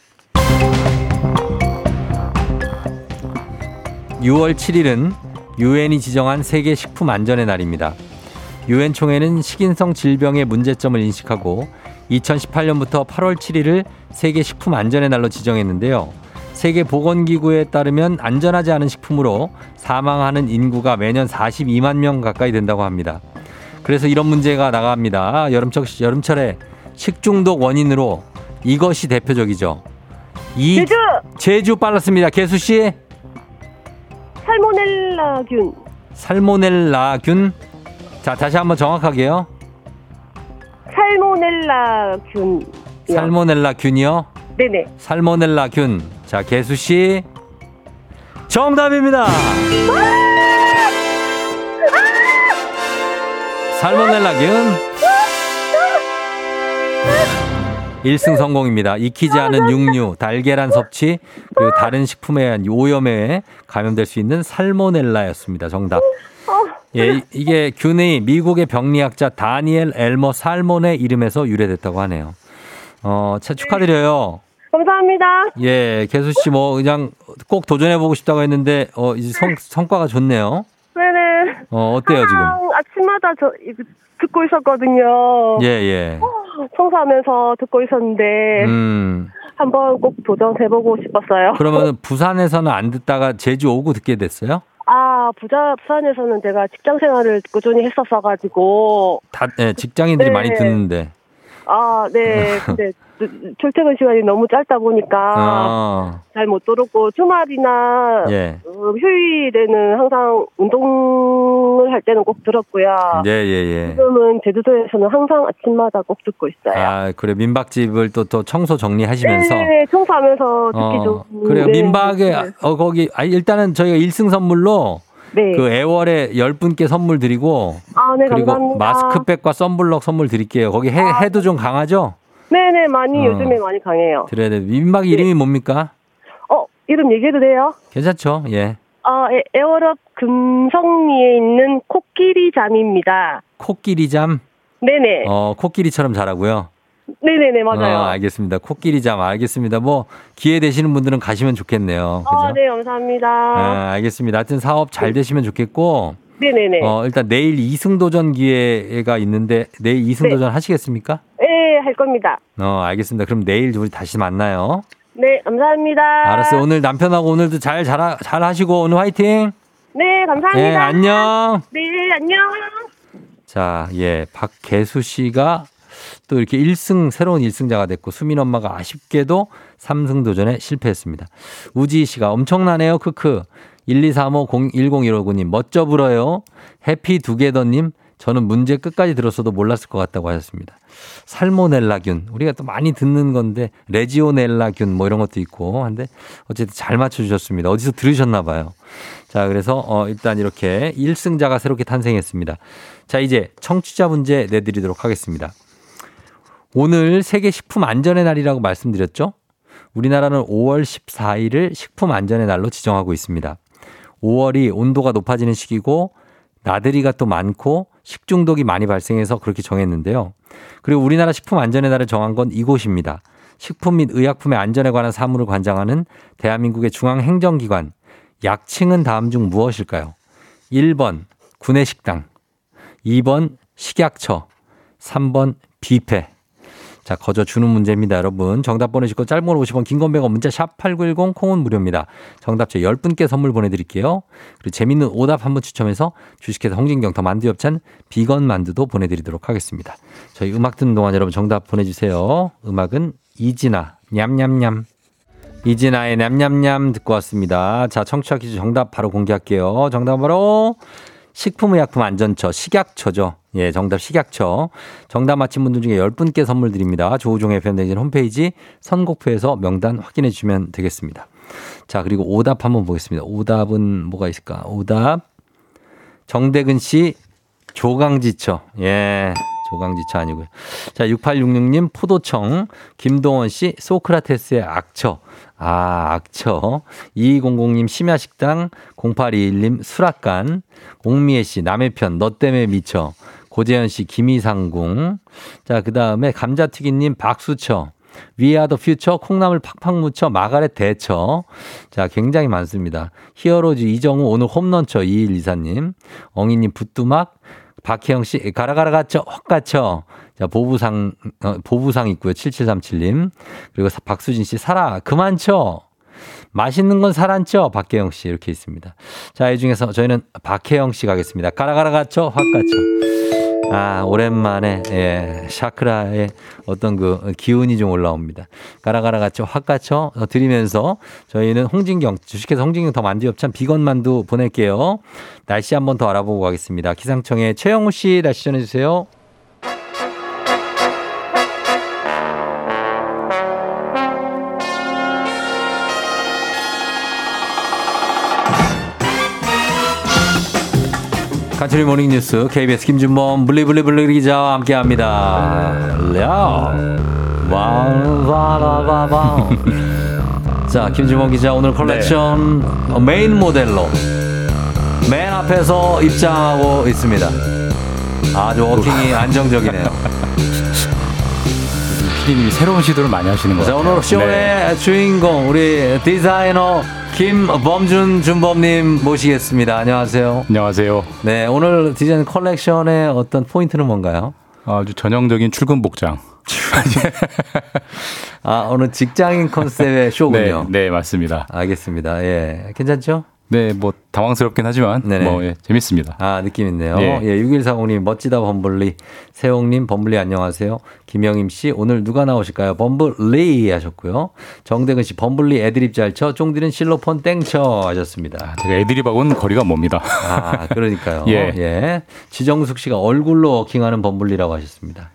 6월 7일은 유엔이 지정한 세계 식품 안전의 날입니다. 유엔 총회는 식인성 질병의 문제점을 인식하고 2018년부터 8월 7일을 세계 식품 안전의 날로 지정했는데요. 세계 보건기구에 따르면 안전하지 않은 식품으로 사망하는 인구가 매년 42만 명 가까이 된다고 합니다. 그래서 이런 문제가 나갑니다. 여름철, 여름철에 식중독 원인으로 이것이 대표적이죠. 이 제주 제주 빨랐습니다. 개수 씨 살모넬라균. 살모넬라균. 자 다시 한번 정확하게요. 살모넬라 균. 살모넬라 균이요. 네네. 살모넬라 균. 자 개수 씨 정답입니다. 살모넬라 균. 1승 성공입니다. 익히지 않은 육류, 달계란 섭취, 그리고 다른 식품에 의한 오염에 감염될 수 있는 살모넬라였습니다. 정답. 예, 이- 이게 균이 미국의 병리학자 다니엘 엘머 살몬의 이름에서 유래됐다고 하네요. 어, 차 축하드려요. 감사합니다. 예, 개수 씨 뭐 그냥 꼭 도전해 보고 싶다고 했는데 어, 이제 성, 성과가 좋네요. 네네. 어, 어때요, 지금? 아침마다 저 이거 듣고 있었거든요. 예, 예. 청소하면서 듣고 있었는데 음. 한번 꼭 도전해 보고 싶었어요. 그러면 부산에서는 안 듣다가 제주 오고 듣게 됐어요? 아 부자 부산에서는 제가 직장 생활을 꾸준히 했었어가지고 다 예, 직장인들이 네. 많이 듣는데. 아 네 (laughs) 근데 출퇴근 시간이 너무 짧다 보니까 어. 잘못 들었고 주말이나 예. 어, 휴일에는 항상 운동을 할 때는 꼭 들었고요. 예, 예, 예. 지금은 제주도에서는 항상 아침마다 꼭 듣고 있어요. 아, 그래. 민박집을 또, 또 청소 정리하시면서. 네, 청소하면서 듣기 어, 좀. 그래요. 네, 민박에, 네. 어, 거기, 아, 일단은 저희가 1승 선물로 네. 그 애월에 10분께 선물 드리고 아, 네, 그리고 감사합니다. 아, 마스크팩과 썬블럭 선물 드릴게요. 거기 해, 해도 좀 강하죠? 네네, 많이 어. 요즘에 많이 강해요. 드려야 돼. 민박 이름이 뭡니까? 어, 이름 얘기해도 돼요? 괜찮죠? 예. 어, 에, 에어럽 금성리에 있는 코끼리 잠입니다. 코끼리 잠. 네네. 어, 코끼리처럼 자라고요. 네네네, 맞아요. 어, 알겠습니다. 코끼리 잠 알겠습니다. 뭐 기회 되시는 분들은 가시면 좋겠네요. 그죠? 아, 네, 감사합니다. 아, 알겠습니다. 하여튼 사업 잘 되시면 좋겠고 네네네. 어, 일단 내일 이승 도전 기회가 있는데 내일 이승 네. 도전 하시겠습니까? 네, 할 겁니다. 어, 알겠습니다. 그럼 내일 우리 다시 만나요. 네, 감사합니다. 알았어요. 오늘 남편하고 오늘도 잘, 잘, 잘 하시고 오늘 화이팅! 네, 감사합니다. 예, 안녕! 네, 안녕. 자, 예, 박계수 씨가 또 이렇게 1승, 새로운 1승자가 됐고, 수민 엄마가 아쉽게도 3승 도전에 실패했습니다. 우지 씨가 엄청나네요, 크크. 123501015님, 멋져 불어요. 해피 두개더님, 저는 문제 끝까지 들었어도 몰랐을 것 같다고 하셨습니다. 살모넬라균. 우리가 또 많이 듣는 건데, 레지오넬라균 뭐 이런 것도 있고, 한데, 어쨌든 잘 맞춰주셨습니다. 어디서 들으셨나 봐요. 자, 그래서 어, 일단 이렇게 1승자가 새롭게 탄생했습니다. 자, 이제 청취자 문제 내드리도록 하겠습니다. 오늘 세계 식품 안전의 날이라고 말씀드렸죠? 우리나라는 5월 14일을 식품 안전의 날로 지정하고 있습니다. 5월이 온도가 높아지는 시기고 나들이가 또 많고 식중독이 많이 발생해서 그렇게 정했는데요. 그리고 우리나라 식품 안전의 날을 정한 건 이곳입니다. 식품 및 의약품의 안전에 관한 사무를 관장하는 대한민국의 중앙행정기관 약칭은 다음 중 무엇일까요? 1번 구내식당, 2번 식약처, 3번 뷔페. 자, 거저 주는 문제입니다, 여러분. 정답 보내시고 짧은 걸 50원, 긴건 100원, 문자 샵 8910, 콩은 무료입니다. 정답자 10분께 선물 보내드릴게요. 그리고 재밌는 오답 한 분 추첨해서 주식회사 홍진경 더 만두엽찬 비건 만두도 보내드리도록 하겠습니다. 저희 음악 듣는 동안 여러분 정답 보내주세요. 음악은 이진아, 냠냠냠. 이진아의 냠냠냠 듣고 왔습니다. 자, 청취자 퀴즈 정답 바로 공개할게요. 정답 바로 식품의약품안전처, 식약처죠. 예, 정답 식약처. 정답 맞힌 분들 중에 10분께 선물 드립니다. 조우종의 팬데진 홈페이지 선곡표에서 명단 확인해 주시면 되겠습니다. 자, 그리고 오답 한번 보겠습니다. 오답은 뭐가 있을까? 오답. 정대근 씨, 조강지처. 예, 조강지차 아니고요. 자, 6866님 포도청, 김동원 씨 소크라테스의 악처. 아, 악처. 2200님 심야식당, 0821님 수락관, 옥미애 씨 남의 편, 너 때문에 미쳐. 고재현 씨 김이상궁. 자, 그 다음에 감자튀기님 박수처. 위아더 퓨처 콩나물 팍팍 묻혀 마가렛 대처. 자, 굉장히 많습니다. 히어로즈 이정우 오늘 홈런쳐 2124님. 엉이님 붓두막. 박혜영 씨 가라가라 갇혀 확 갇혀. 자, 보부상 어, 보부상 있고요. 7737님. 그리고 사- 박수진 씨 살아 그만 쳐. 맛있는 건 살안쪄 박혜영 씨 이렇게 있습니다. 자, 이 중에서 저희는 박혜영 씨 가겠습니다. 가라가라 갇혀 확 갇혀. 아, 오랜만에, 예, 샤크라의 어떤 그 기운이 좀 올라옵니다. 가라가라 갇혀, 확 갇혀 어, 드리면서 저희는 홍진경, 주식회사 홍진경 더 만두엽찬 비건 만두 보낼게요. 날씨 한번 더 알아보고 가겠습니다. 기상청의 최영우 씨 날씨 전해주세요. 간추리 모닝 뉴스 KBS 김준범 블리블리블리 기자와 함께합니다. 야, 와와와와. 자, 김준범 기자 오늘 컬렉션 어, 메인 모델로 맨 앞에서 입장하고 있습니다. 아주 워킹이 안정적이네요. PD님이 새로운 시도를 많이 하시는 것 자, 같아요. 오늘 쇼의 네. 주인공 우리 디자이너 김범준 준범님 모시겠습니다. 안녕하세요. 안녕하세요. 네, 오늘 디자인 컬렉션의 어떤 포인트는 뭔가요? 아주 전형적인 출근 복장. (laughs) 아, 오늘 직장인 컨셉의 (laughs) 쇼군요. 네, 네, 맞습니다. 알겠습니다. 예. 괜찮죠? 네, 뭐 당황스럽긴 하지만 네네. 뭐 예, 재밌습니다. 아, 느낌 있네요. 예. 예, 6140님, 멋지다, 범블리. 세홍 님, 범블리 안녕하세요. 김영임 씨, 오늘 누가 나오실까요? 범블리 하셨고요. 정대근 씨, 범블리 애드립 잘 쳐, 쫑디는 실로폰 땡쳐 하셨습니다. 제가 애드립하고는 거리가 멉니다. 아, 그러니까요. (laughs) 예. 예. 지정숙 씨가 얼굴로 워킹하는 범블리라고 하셨습니다.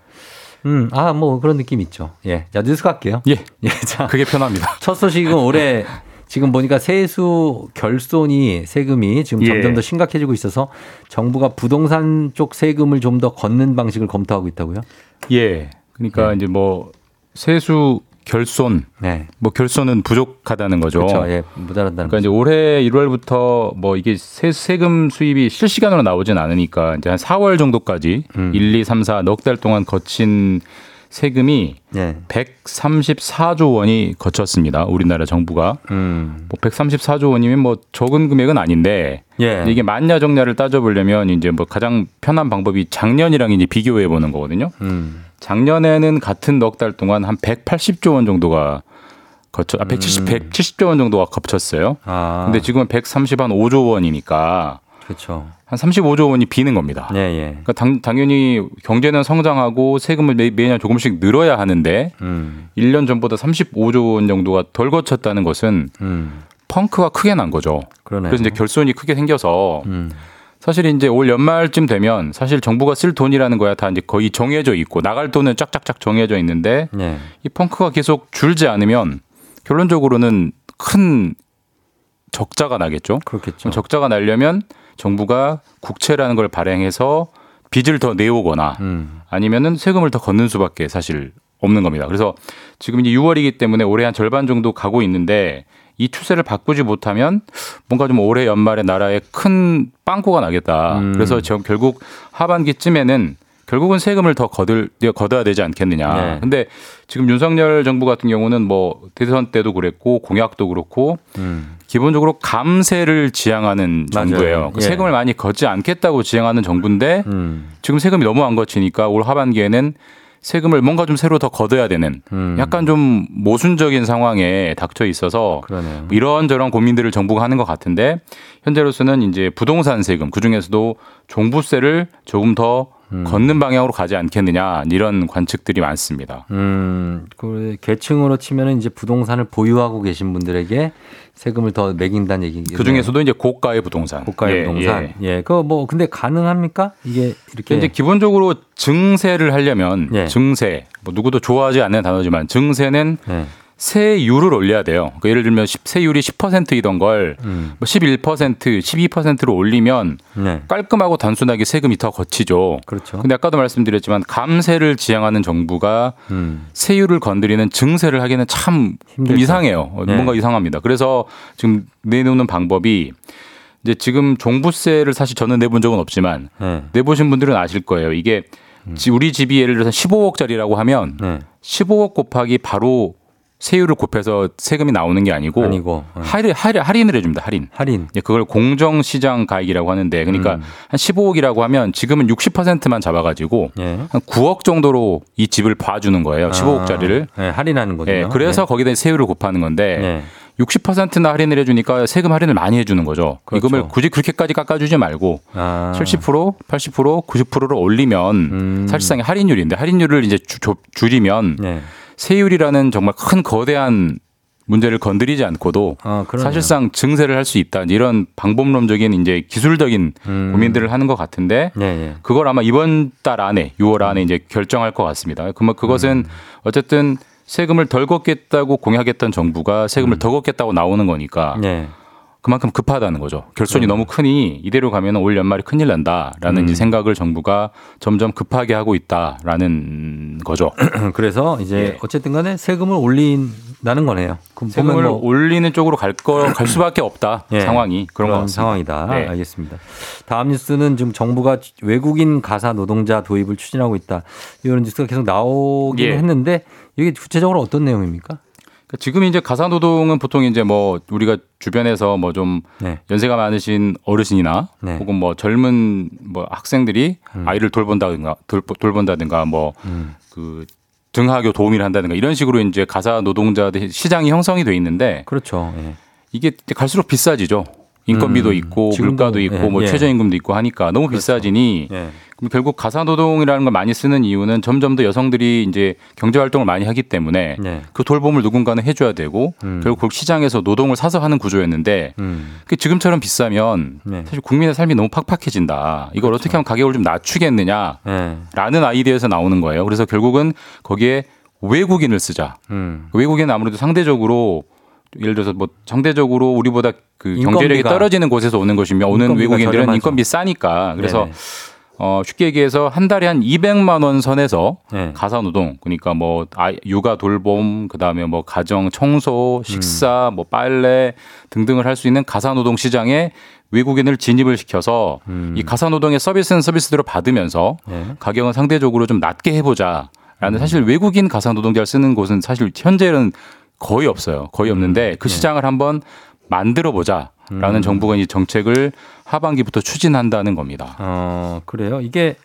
음, 아, 뭐 그런 느낌 있죠. 예. 자, 뉴스 갈게요. 예, 예, 자. 그게 편합니다. 첫 소식은 올해 (laughs) 지금 보니까 세수 결손이 세금이 지금 예. 점점 더 심각해지고 있어서 정부가 부동산 쪽 세금을 좀 더 걷는 방식을 검토하고 있다고요? 예, 그러니까 네. 이제 뭐 세수 결손, 네. 뭐 결손은 부족하다는 거죠. 그렇죠. 예. 모자란다는 그러니까 이제 올해 1월부터 뭐 이게 세, 세금 수입이 실시간으로 나오진 않으니까 이제 한 4월 정도까지 음. 1, 2, 3, 4 넉 달 동안 거친 세금이 예. 134조 원이 거쳤습니다. 우리나라 정부가. 음. 뭐 134조 원이면 뭐 적은 금액은 아닌데 예. 이게 만냐 적냐를 따져보려면 이제 뭐 가장 편한 방법이 작년이랑 이제 비교해 보는 거거든요. 음. 작년에는 같은 넉 달 동안 한 180조 원 정도가 거쳐 아 170, 170조 원 정도가 겹쳤어요. 음. 아. 근데 지금은 130한 5조 원이니까 그렇죠. 한 35조 원이 비는 겁니다. 예, 예. 그러니까 당, 당연히 경제는 성장하고 세금을 매, 매년 조금씩 늘어야 하는데 음. 1년 전보다 35조 원 정도가 덜 거쳤다는 것은 음. 펑크가 크게 난 거죠. 그러네요. 그래서 이제 결손이 크게 생겨서 음. 사실 이제 올 연말쯤 되면 사실 정부가 쓸 돈이라는 거야 다 이제 거의 정해져 있고 나갈 돈은 쫙쫙쫙 정해져 있는데 예. 이 펑크가 계속 줄지 않으면 결론적으로는 큰 적자가 나겠죠. 그렇겠죠. 적자가 나려면 정부가 국채라는 걸 발행해서 빚을 더 내오거나 음. 아니면은 세금을 더 걷는 수밖에 사실 없는 겁니다. 그래서 지금 이제 6월이기 때문에 올해 한 절반 정도 가고 있는데 이 추세를 바꾸지 못하면 뭔가 좀 올해 연말에 나라에 큰 빵꾸가 나겠다. 음. 그래서 저 결국 하반기쯤에는 결국은 세금을 더 거들 걷어야 되지 않겠느냐. 네. 근데 지금 윤석열 정부 같은 경우는 뭐 대선 때도 그랬고 공약도 그렇고 음. 기본적으로 감세를 지향하는 맞아요. 정부예요. 그 예. 세금을 많이 걷지 않겠다고 지향하는 정부인데 음. 지금 세금이 너무 안 거치니까 올 하반기에는 세금을 뭔가 좀 새로 더 걷어야 되는 음. 약간 좀 모순적인 상황에 닥쳐 있어서 그러네요. 이런저런 고민들을 정부가 하는 것 같은데 현재로서는 이제 부동산 세금 그 중에서도 종부세를 조금 더 음. 걷는 방향으로 가지 않겠느냐 이런 관측들이 많습니다. 음, 그 계층으로 치면은 이제 부동산을 보유하고 계신 분들에게 세금을 더 매긴다는 얘기. 그 중에서도 이제 고가의 부동산, 고가의 예, 부동산. 예. 예. 그거 뭐 근데 가능합니까? 이게 이렇게 이제 기본적으로 증세를 하려면 예. 증세 뭐 누구도 좋아하지 않는 단어지만 증세는 예. 세율을 올려야 돼요. 그러니까 예를 들면 10, 세율이 10%이던 걸 음. 뭐 11%, 12%로 올리면 네. 깔끔하고 단순하게 세금이 더 거치죠. 그렇죠. 근데 아까도 말씀드렸지만 감세를 지향하는 정부가 음. 세율을 건드리는 증세를 하기는 참좀 힘들죠. 이상해요. 어, 네. 뭔가 이상합니다. 그래서 지금 내놓는 방법이 이제 지금 종부세를 사실 저는 내본 적은 없지만 네. 내보신 분들은 아실 거예요. 이게 지- 우리 집이 예를 들어서 15억짜리라고 하면 네. 15억 곱하기 바로 세율을 곱해서 세금이 나오는 게 아니고, 아니고, 네. 할인, 할인, 할인 을 해줍니다. 할인. 할인. 예, 그걸 공정시장 가액이라고 하는데 그러니까 음. 한 15억이라고 하면 지금은 60%만 잡아가지고 예. 한 9억 정도로 이 집을 봐주는 거예요. 15억짜리를. 아, 네, 할인하는 거죠. 예, 그래서 거기다 세율을 곱하는 건데 네. 60%나 할인을 해주니까 세금 할인을 많이 해주는 거죠. 그렇죠. 이금을 굳이 그렇게까지 깎아주지 말고 아. 70%, 80%, 90%를 올리면 음. 사실상 할인율인데 할인율을 이제 주, 조- 줄이면 네. 세율이라는 정말 큰 거대한 문제를 건드리지 않고도 아. 사실상 증세를 할 수 있다. 이런 방법론적인 이제 기술적인 음. 고민들을 하는 것 같은데 네, 예. 그걸 아마 이번 달 안에 6월 안에 이제 결정할 것 같습니다. 그뭐 그것은 음. 어쨌든 세금을 덜 걷겠다고 공약했던 정부가 세금을 더 걷겠다고 나오는 거니까 음. 네. 그만큼 급하다는 거죠. 결손이 너무 크니 이대로 가면 올 연말에 큰일 난다라는 음. 이 생각을 정부가 점점 급하게 하고 있다라는 거죠. (clears throat) 그래서 이제 예. 어쨌든 간에 세금을 올린다는 거네요. 세금을 뭐 올리는 쪽으로 갈 거 갈 (clears throat) 수밖에 없다 예. 상황이 그런 것 그런. 상황이다. 네. 알겠습니다. 다음 뉴스는 지금 정부가 외국인 가사 노동자 도입을 추진하고 있다. 이런 뉴스가 계속 나오긴 예. 했는데 이게 구체적으로 어떤 내용입니까? 그러니까 지금 이제 가사 노동은 보통 이제 뭐 우리가 주변에서 뭐좀 네. 연세가 많으신 어르신이나 네. 음. 혹은 뭐 젊은 뭐 학생들이 아이를 돌본다든가 돌, 돌본다든가 뭐그 등하교 도우미를 한다든가 이런 식으로 이제 가사 노동자들 시장이 형성이 돼 있는데 그렇죠. 예. 이게 갈수록 비싸지죠. 인건비도 음, 있고 물가도 있고 예, 뭐 예. 최저임금도 있고 하니까 너무 비싸지니 예. 그럼 결국 가사 노동이라는 걸 많이 쓰는 이유는 점점 더 여성들이 이제 경제 활동을 많이 하기 때문에 네. 그 돌봄을 누군가는 해줘야 되고 음. 결국 그 시장에서 노동을 사서 하는 구조였는데 음. 그 지금처럼 비싸면 네. 사실 국민의 삶이 너무 팍팍해진다. 이걸 어떻게 하면 가격을 좀 낮추겠느냐라는 예. 아이디어에서 나오는 거예요. 그래서 결국은 거기에 외국인을 쓰자. 음. 외국인은 아무래도 상대적으로 예를 들어서 뭐 상대적으로 우리보다 그 경제력이 떨어지는 곳에서 오는 것이며 오는 외국인들은. 인건비 싸니까 그래서 네네. 어 쉽게 얘기해서 한 달에 한 200만 원 선에서 네. 가사 노동 그러니까 뭐 아, 육아 돌봄 그다음에 뭐 가정 청소 식사 뭐 빨래 등등을 할 수 있는 가사 노동 시장에 외국인을 진입을 시켜서 음. 이 가사 노동의 서비스는 서비스대로 받으면서 네. 가격은 상대적으로 좀 낮게 해보자 라는 음. 사실 외국인 가사 노동자를 쓰는 곳은 사실 현재는 거의 없어요. 거의 없는데 네. 그 시장을 한번 만들어 보자 라는 음. 정부가 이 정책을 하반기부터 추진한다는 겁니다. 어, 그래요. 이게,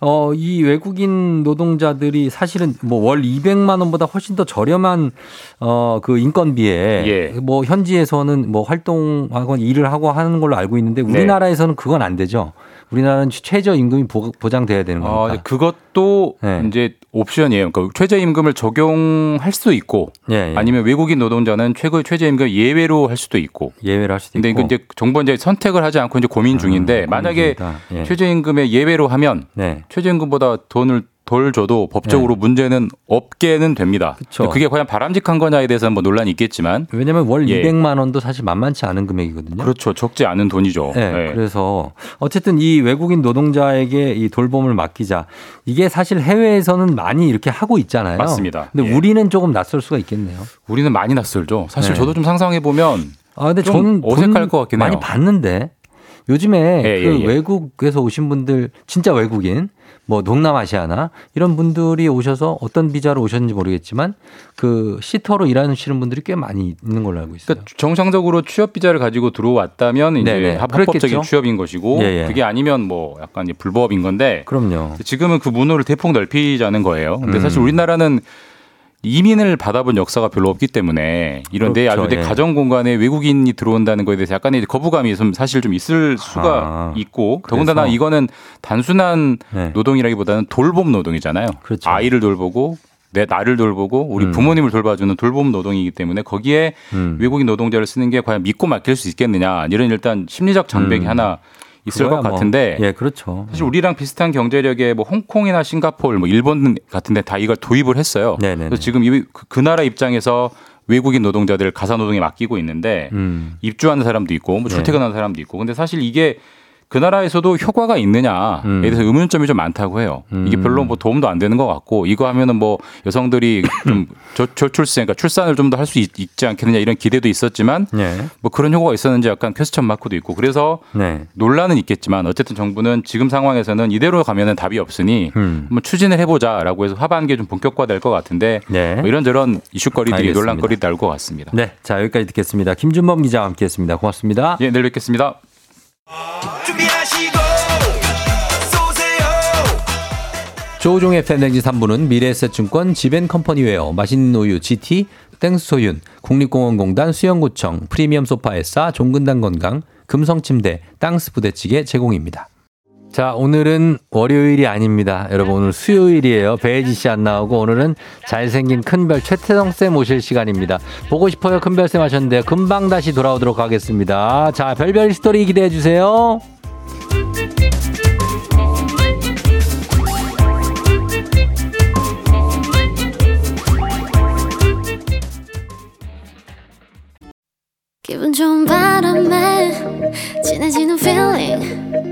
어, 이 외국인 노동자들이 사실은 뭐 월 200만 원보다 훨씬 더 저렴한, 어, 그 인건비에 예. 뭐 현지에서는 뭐 활동하거나 일을 하고 하는 걸로 알고 있는데 네. 우리나라에서는 그건 안 되죠. 우리나라는 최저 임금이 보- 보장돼야 되는 어, 거니까. 그것도 네. 이제 옵션이에요. 그러니까 최저임금을 적용할 수도 있고 예, 예. 아니면 외국인 노동자는 최고 최저임금 예외로 할 수도 있고. 예외를 할 수도 근데 있고. 이거 이제 정부가 이제 선택을 하지 않고 이제 고민 중인데 음, 만약에 고민. 예. 최저임금의 예외로 하면 네. 최저임금보다 돈을 덜 줘도 법적으로 문제는 없게는 됩니다. 그쵸. 그게 과연 바람직한 거냐에 대해서는 뭐 논란이 있겠지만 왜냐면 월 예. 200만 원도 사실 만만치 않은 금액이거든요. 그렇죠. 적지 않은 돈이죠. 네, 네. 그래서 어쨌든 이 외국인 노동자에게 이 돌봄을 맡기자. 이게 사실 해외에서는 많이 이렇게 하고 있잖아요. 맞습니다. 근데 예. 우리는 조금 낯설 수가 있겠네요. 우리는 많이 낯설죠. 사실 네. 저도 좀 상상해 보면 아, 근데 좀 저는 어색할 돈것 같긴 많이 해요. 봤는데 요즘에 예, 그 예, 예. 외국에서 오신 분들 진짜 외국인 뭐 동남아시아나 이런 분들이 오셔서 어떤 비자로 오셨는지 모르겠지만 그 시터로 일하시는 분들이 꽤 많이 있는 걸로 알고 있어요. 그러니까 정상적으로 취업 비자를 가지고 들어왔다면 이제 네네. 합법적인 그랬겠죠. 취업인 것이고 예, 예. 그게 아니면 뭐 약간 불법인 건데 그럼요. 지금은 그 문호를 대폭 넓히자는 거예요. 근데 음. 사실 우리나라는 이민을 받아본 역사가 별로 없기 때문에 이런 내 그렇죠. 아주 내 예. 가정 공간에 외국인이 들어온다는 거에 대해서 약간의 거부감이 좀 사실 좀 있을 수가 아, 있고 더군다나 그래서? 이거는 단순한 네. 노동이라기보다는 돌봄 노동이잖아요. 그렇죠. 아이를 돌보고 내 나를 돌보고 우리 음. 부모님을 돌봐주는 돌봄 노동이기 때문에 거기에 음. 외국인 노동자를 쓰는 게 과연 믿고 맡길 수 있겠느냐 이런 일단 심리적 장벽이 음. 하나 있을 것 뭐. 같은데 예, 그렇죠. 사실 우리랑 비슷한 경제력의 뭐 홍콩이나 싱가포르, 뭐 일본 같은데 다 이걸 도입을 했어요. 네네네. 그래서 지금 이- 그, 그 나라 입장에서 외국인 노동자들 가사 노동에 맡기고 있는데 음. 입주하는 사람도 있고 뭐 출퇴근하는 사람도 있고 근데 사실 이게 그 나라에서도 효과가 있느냐에 음. 대해서 의문점이 좀 많다고 해요. 이게 음. 별로 뭐 도움도 안 되는 것 같고 이거 하면은 뭐 여성들이 좀 (laughs) 저, 저출생, 그러니까 출산을 좀 더 할 수 있지 않겠느냐 이런 기대도 있었지만 네. 뭐 그런 효과가 있었는지 약간 퀘스천 마크도 있고 그래서 네. 논란은 있겠지만 어쨌든 정부는 지금 상황에서는 이대로 가면은 답이 없으니 음. 한번 추진을 해보자라고 해서 하반기에 좀 본격화될 것 같은데 네. 뭐 이런저런 이슈거리들이 알겠습니다. 논란거리 나올 것 같습니다. 네. 자, 여기까지 듣겠습니다. 김준범 기자와 함께 했습니다. 고맙습니다. 예, 내일 뵙겠습니다. 조우종의 FM 댕진 3부는 미래에셋증권 지벤컴퍼니웨어 맛있는 우유 GT 땡스소윤 국립공원공단 수영구청 프리미엄 소파에싸 종근당 건강 금성침대 땅스 부대찌개 제공입니다. 자 오늘은 월요일이 아닙니다. 여러분 오늘 수요일이에요. 배혜지 씨 안 나오고 오늘은 잘생긴 큰별 최태성 쌤 오실 시간입니다. 보고 싶어요 큰별 쌤 하셨는데요. 금방 다시 돌아오도록 하겠습니다. 자 별별 스토리 기대해 주세요. 기분 좋은 바람에 진해지는 feeling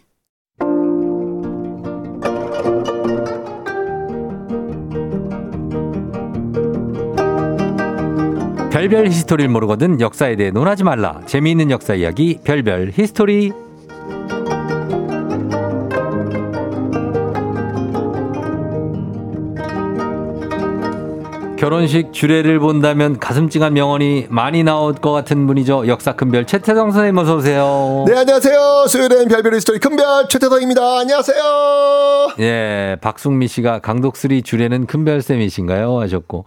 별별 히스토리를 모르거든 역사에 대해 논하지 말라. 재미있는 역사 이야기 별별 히스토리. 결혼식 주례를 본다면 가슴 찡한 명언이 많이 나올 것 같은 분이죠. 역사 큰별 최태성 선생님 어서 오세요. 네, 안녕하세요. 수요일엔 별별 스토리 큰별 최태성입니다. 안녕하세요. 예, 박숙미 씨가 강독수리 주례는 큰별 쌤이신가요? 하셨고.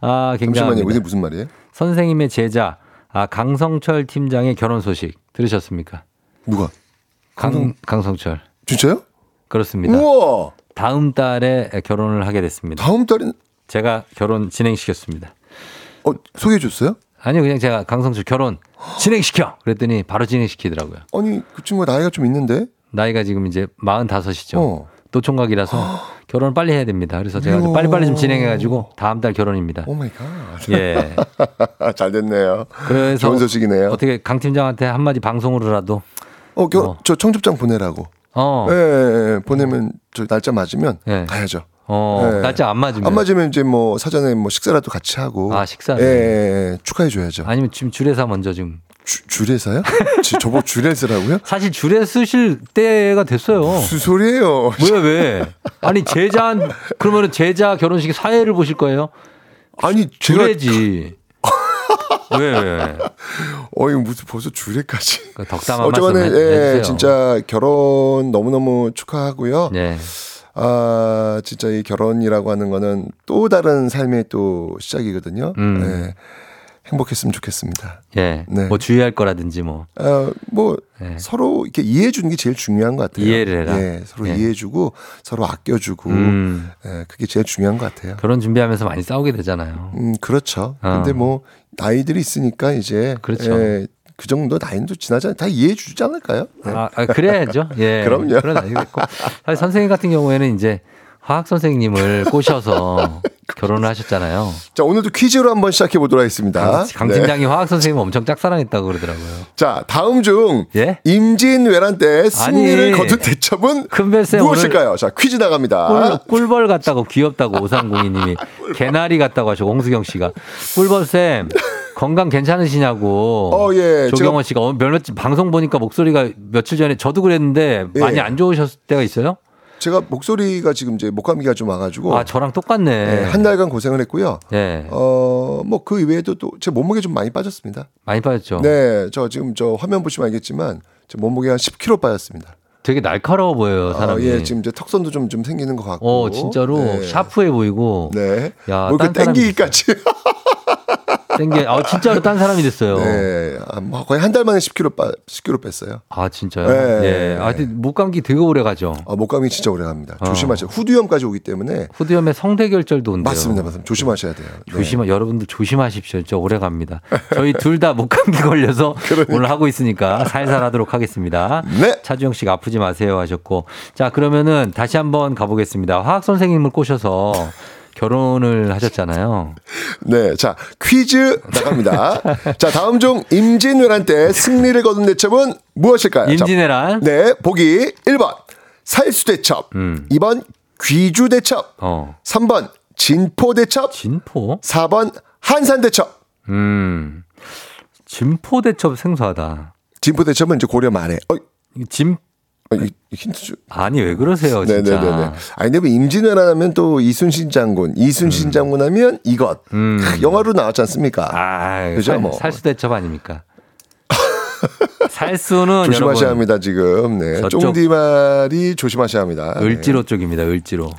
아, 잠시만요. 굉장합니다. 이게 무슨 말이에요? 선생님의 제자 아, 강성철 팀장의 결혼 소식 들으셨습니까? 누가? 강, 강성철. 진짜요? 그렇습니다. 우와. 다음 달에 결혼을 하게 됐습니다. 다음 달엔 제가 결혼 진행시켰습니다. 어, 소개해 줬어요? 아니요, 그냥 제가 강성철 결혼 진행시켜! 그랬더니 바로 진행시키더라고요. 아니, 그 친구가 나이가 좀 있는데. 나이가 지금 이제 45이죠. 어. 노총각이라서 결혼을 빨리 해야 됩니다. 그래서 제가 이야. 빨리빨리 좀 진행해가지고 다음 달 결혼입니다. Oh my God. 예. (laughs) 잘 됐네요. 그래서 좋은 소식이네요. 어떻게 강 팀장한테 한마디 방송으로라도 어, 겨, 어. 저 청첩장 보내라고. 어, 예, 예, 예. 보내면 저 날짜 맞으면 예. 가야죠. 어, 예. 날짜 안 맞으면 안 맞으면 이제 뭐 사전에 뭐 식사라도 같이 하고. 아, 식사를. 예, 예, 예. 축하해 줘야죠. 아니면 지금 주례사 먼저 지금 주, 주례사요? (laughs) 지- 저보고 주례사라고요? 사실 주례 쓰실 때가 됐어요. 무슨 소리예요? 뭐야 왜? (laughs) 아니 제자 그러면은 제자 결혼식 사회를 보실 거예요? 아니, 제가 주례지. 왜 왜? (laughs) 어, 이거 무슨 벌써 주례까지. 그 덕담한 말씀 어쨌거나 해, 예, 해주세요. 진짜 결혼 너무너무 축하하고요. 네. 아, 진짜 이 결혼이라고 하는 거는 또 다른 삶의 또 시작이거든요. 음. 예. 행복했으면 좋겠습니다. 예. 네. 뭐 주의할 거라든지 뭐. 어, 뭐 예. 서로 이렇게 이해해 주는 게 제일 중요한 것 같아요. 이해를 해라. 예, 서로 예. 이해해 주고 서로 아껴 주고 음. 예, 그게 제일 중요한 것 같아요. 결혼 준비하면서 많이 싸우게 되잖아요. 음, 그렇죠. 어. 근데 뭐 나이들이 있으니까 이제 그렇죠. 예, 그 정도 나이도 지나잖아요. 다 이해해 주지 않을까요? 예. 아, 아, 그래야죠. 예. (laughs) 그럼요. 그런 아니겠고. 사실 선생님 같은 경우에는 이제 화학 선생님을 (laughs) 꼬셔서 결혼을 하셨잖아요. 자, 오늘도 퀴즈로 한번 시작해 보도록 하겠습니다. 강, 강 네. 팀장이 화학 선생님 엄청 짝사랑했다고 그러더라고요. 자, 다음 중 예? 임진 외란 때 승리를 아니. 거둔 대첩은 무엇일까요? 자, 퀴즈 나갑니다. 꿀, 꿀벌 같다고 귀엽다고 오상공이님이 (laughs) 개나리 같다고 하시고 홍수경 씨가 꿀벌 쌤 건강 괜찮으시냐고. 어, 예. 조경원 씨가 어, 몇 방송 보니까 목소리가 며칠 전에 저도 그랬는데 예. 많이 안 좋으셨을 때가 있어요? 제가 목소리가 지금 이제 목감기가 좀 와가지고 아 저랑 똑같네. 예, 한 달간 고생을 했고요. 예. 어, 뭐 그 이외에도 또 제 몸무게 좀 많이 빠졌습니다. 많이 빠졌죠. 네, 저 지금 저 화면 보시면 알겠지만 제 몸무게 한 10kg 빠졌습니다. 되게 날카로워 보여요 아, 사람이. 예, 지금 이제 턱선도 좀좀 생기는 것 같고. 어 진짜로 네. 샤프해 보이고. 네. 야, 뭐 사람이 땡기기까지. (laughs) 땡겨. 아, 진짜로 딴 사람이 됐어요. 네, 아, 뭐 거의 한 달 만에 10kg 빠, 10kg 뺐어요. 아, 진짜요? 네. 예. 아, 목감기 되게 오래 가죠. 아, 목감이 진짜 오래 갑니다. 어. 조심하세요. 후두염까지 오기 때문에 후두염에 성대결절도 온대요. 맞습니다, 맞습니다. 조심하셔야 돼요. 네. 조심, 여러분들 조심하십시오. 진짜 오래 갑니다. 저희 둘 다 목감기 걸려서 (laughs) 오늘 하고 있으니까 살살 하도록 하겠습니다. 네. 차주영 씨가 아프지 마세요 하셨고. 자, 그러면은 다시 한번 가보겠습니다. 화학 선생님을 꼬셔서 결혼을 하셨잖아요. 네, 자 퀴즈 나갑니다. (laughs) 자 다음 중 임진왜란 때 승리를 거둔 대첩은 무엇일까요? 임진왜란. 자, 네, 보기 1번 살수대첩, 음. 2번 귀주대첩, 어. 3번 진포대첩, 진포? 4번 한산대첩. 음. 진포대첩 생소하다. 진포대첩은 이제 고려 말에. 어, 진 힌트 주. 아니 왜 그러세요, 진짜. 네네네네. 아니 근데 뭐 임진왜란 하면 또 이순신 장군, 이순신 장군 하면 이것 음. 영화로 나왔지 않습니까? 아, 그죠, 살, 뭐. 살수대첩 아닙니까? 살수는 (laughs) 조심하셔야 합니다 지금. 네. 쫑디 말이 조심하셔야 합니다. 네. 을지로 쪽입니다. 을지로.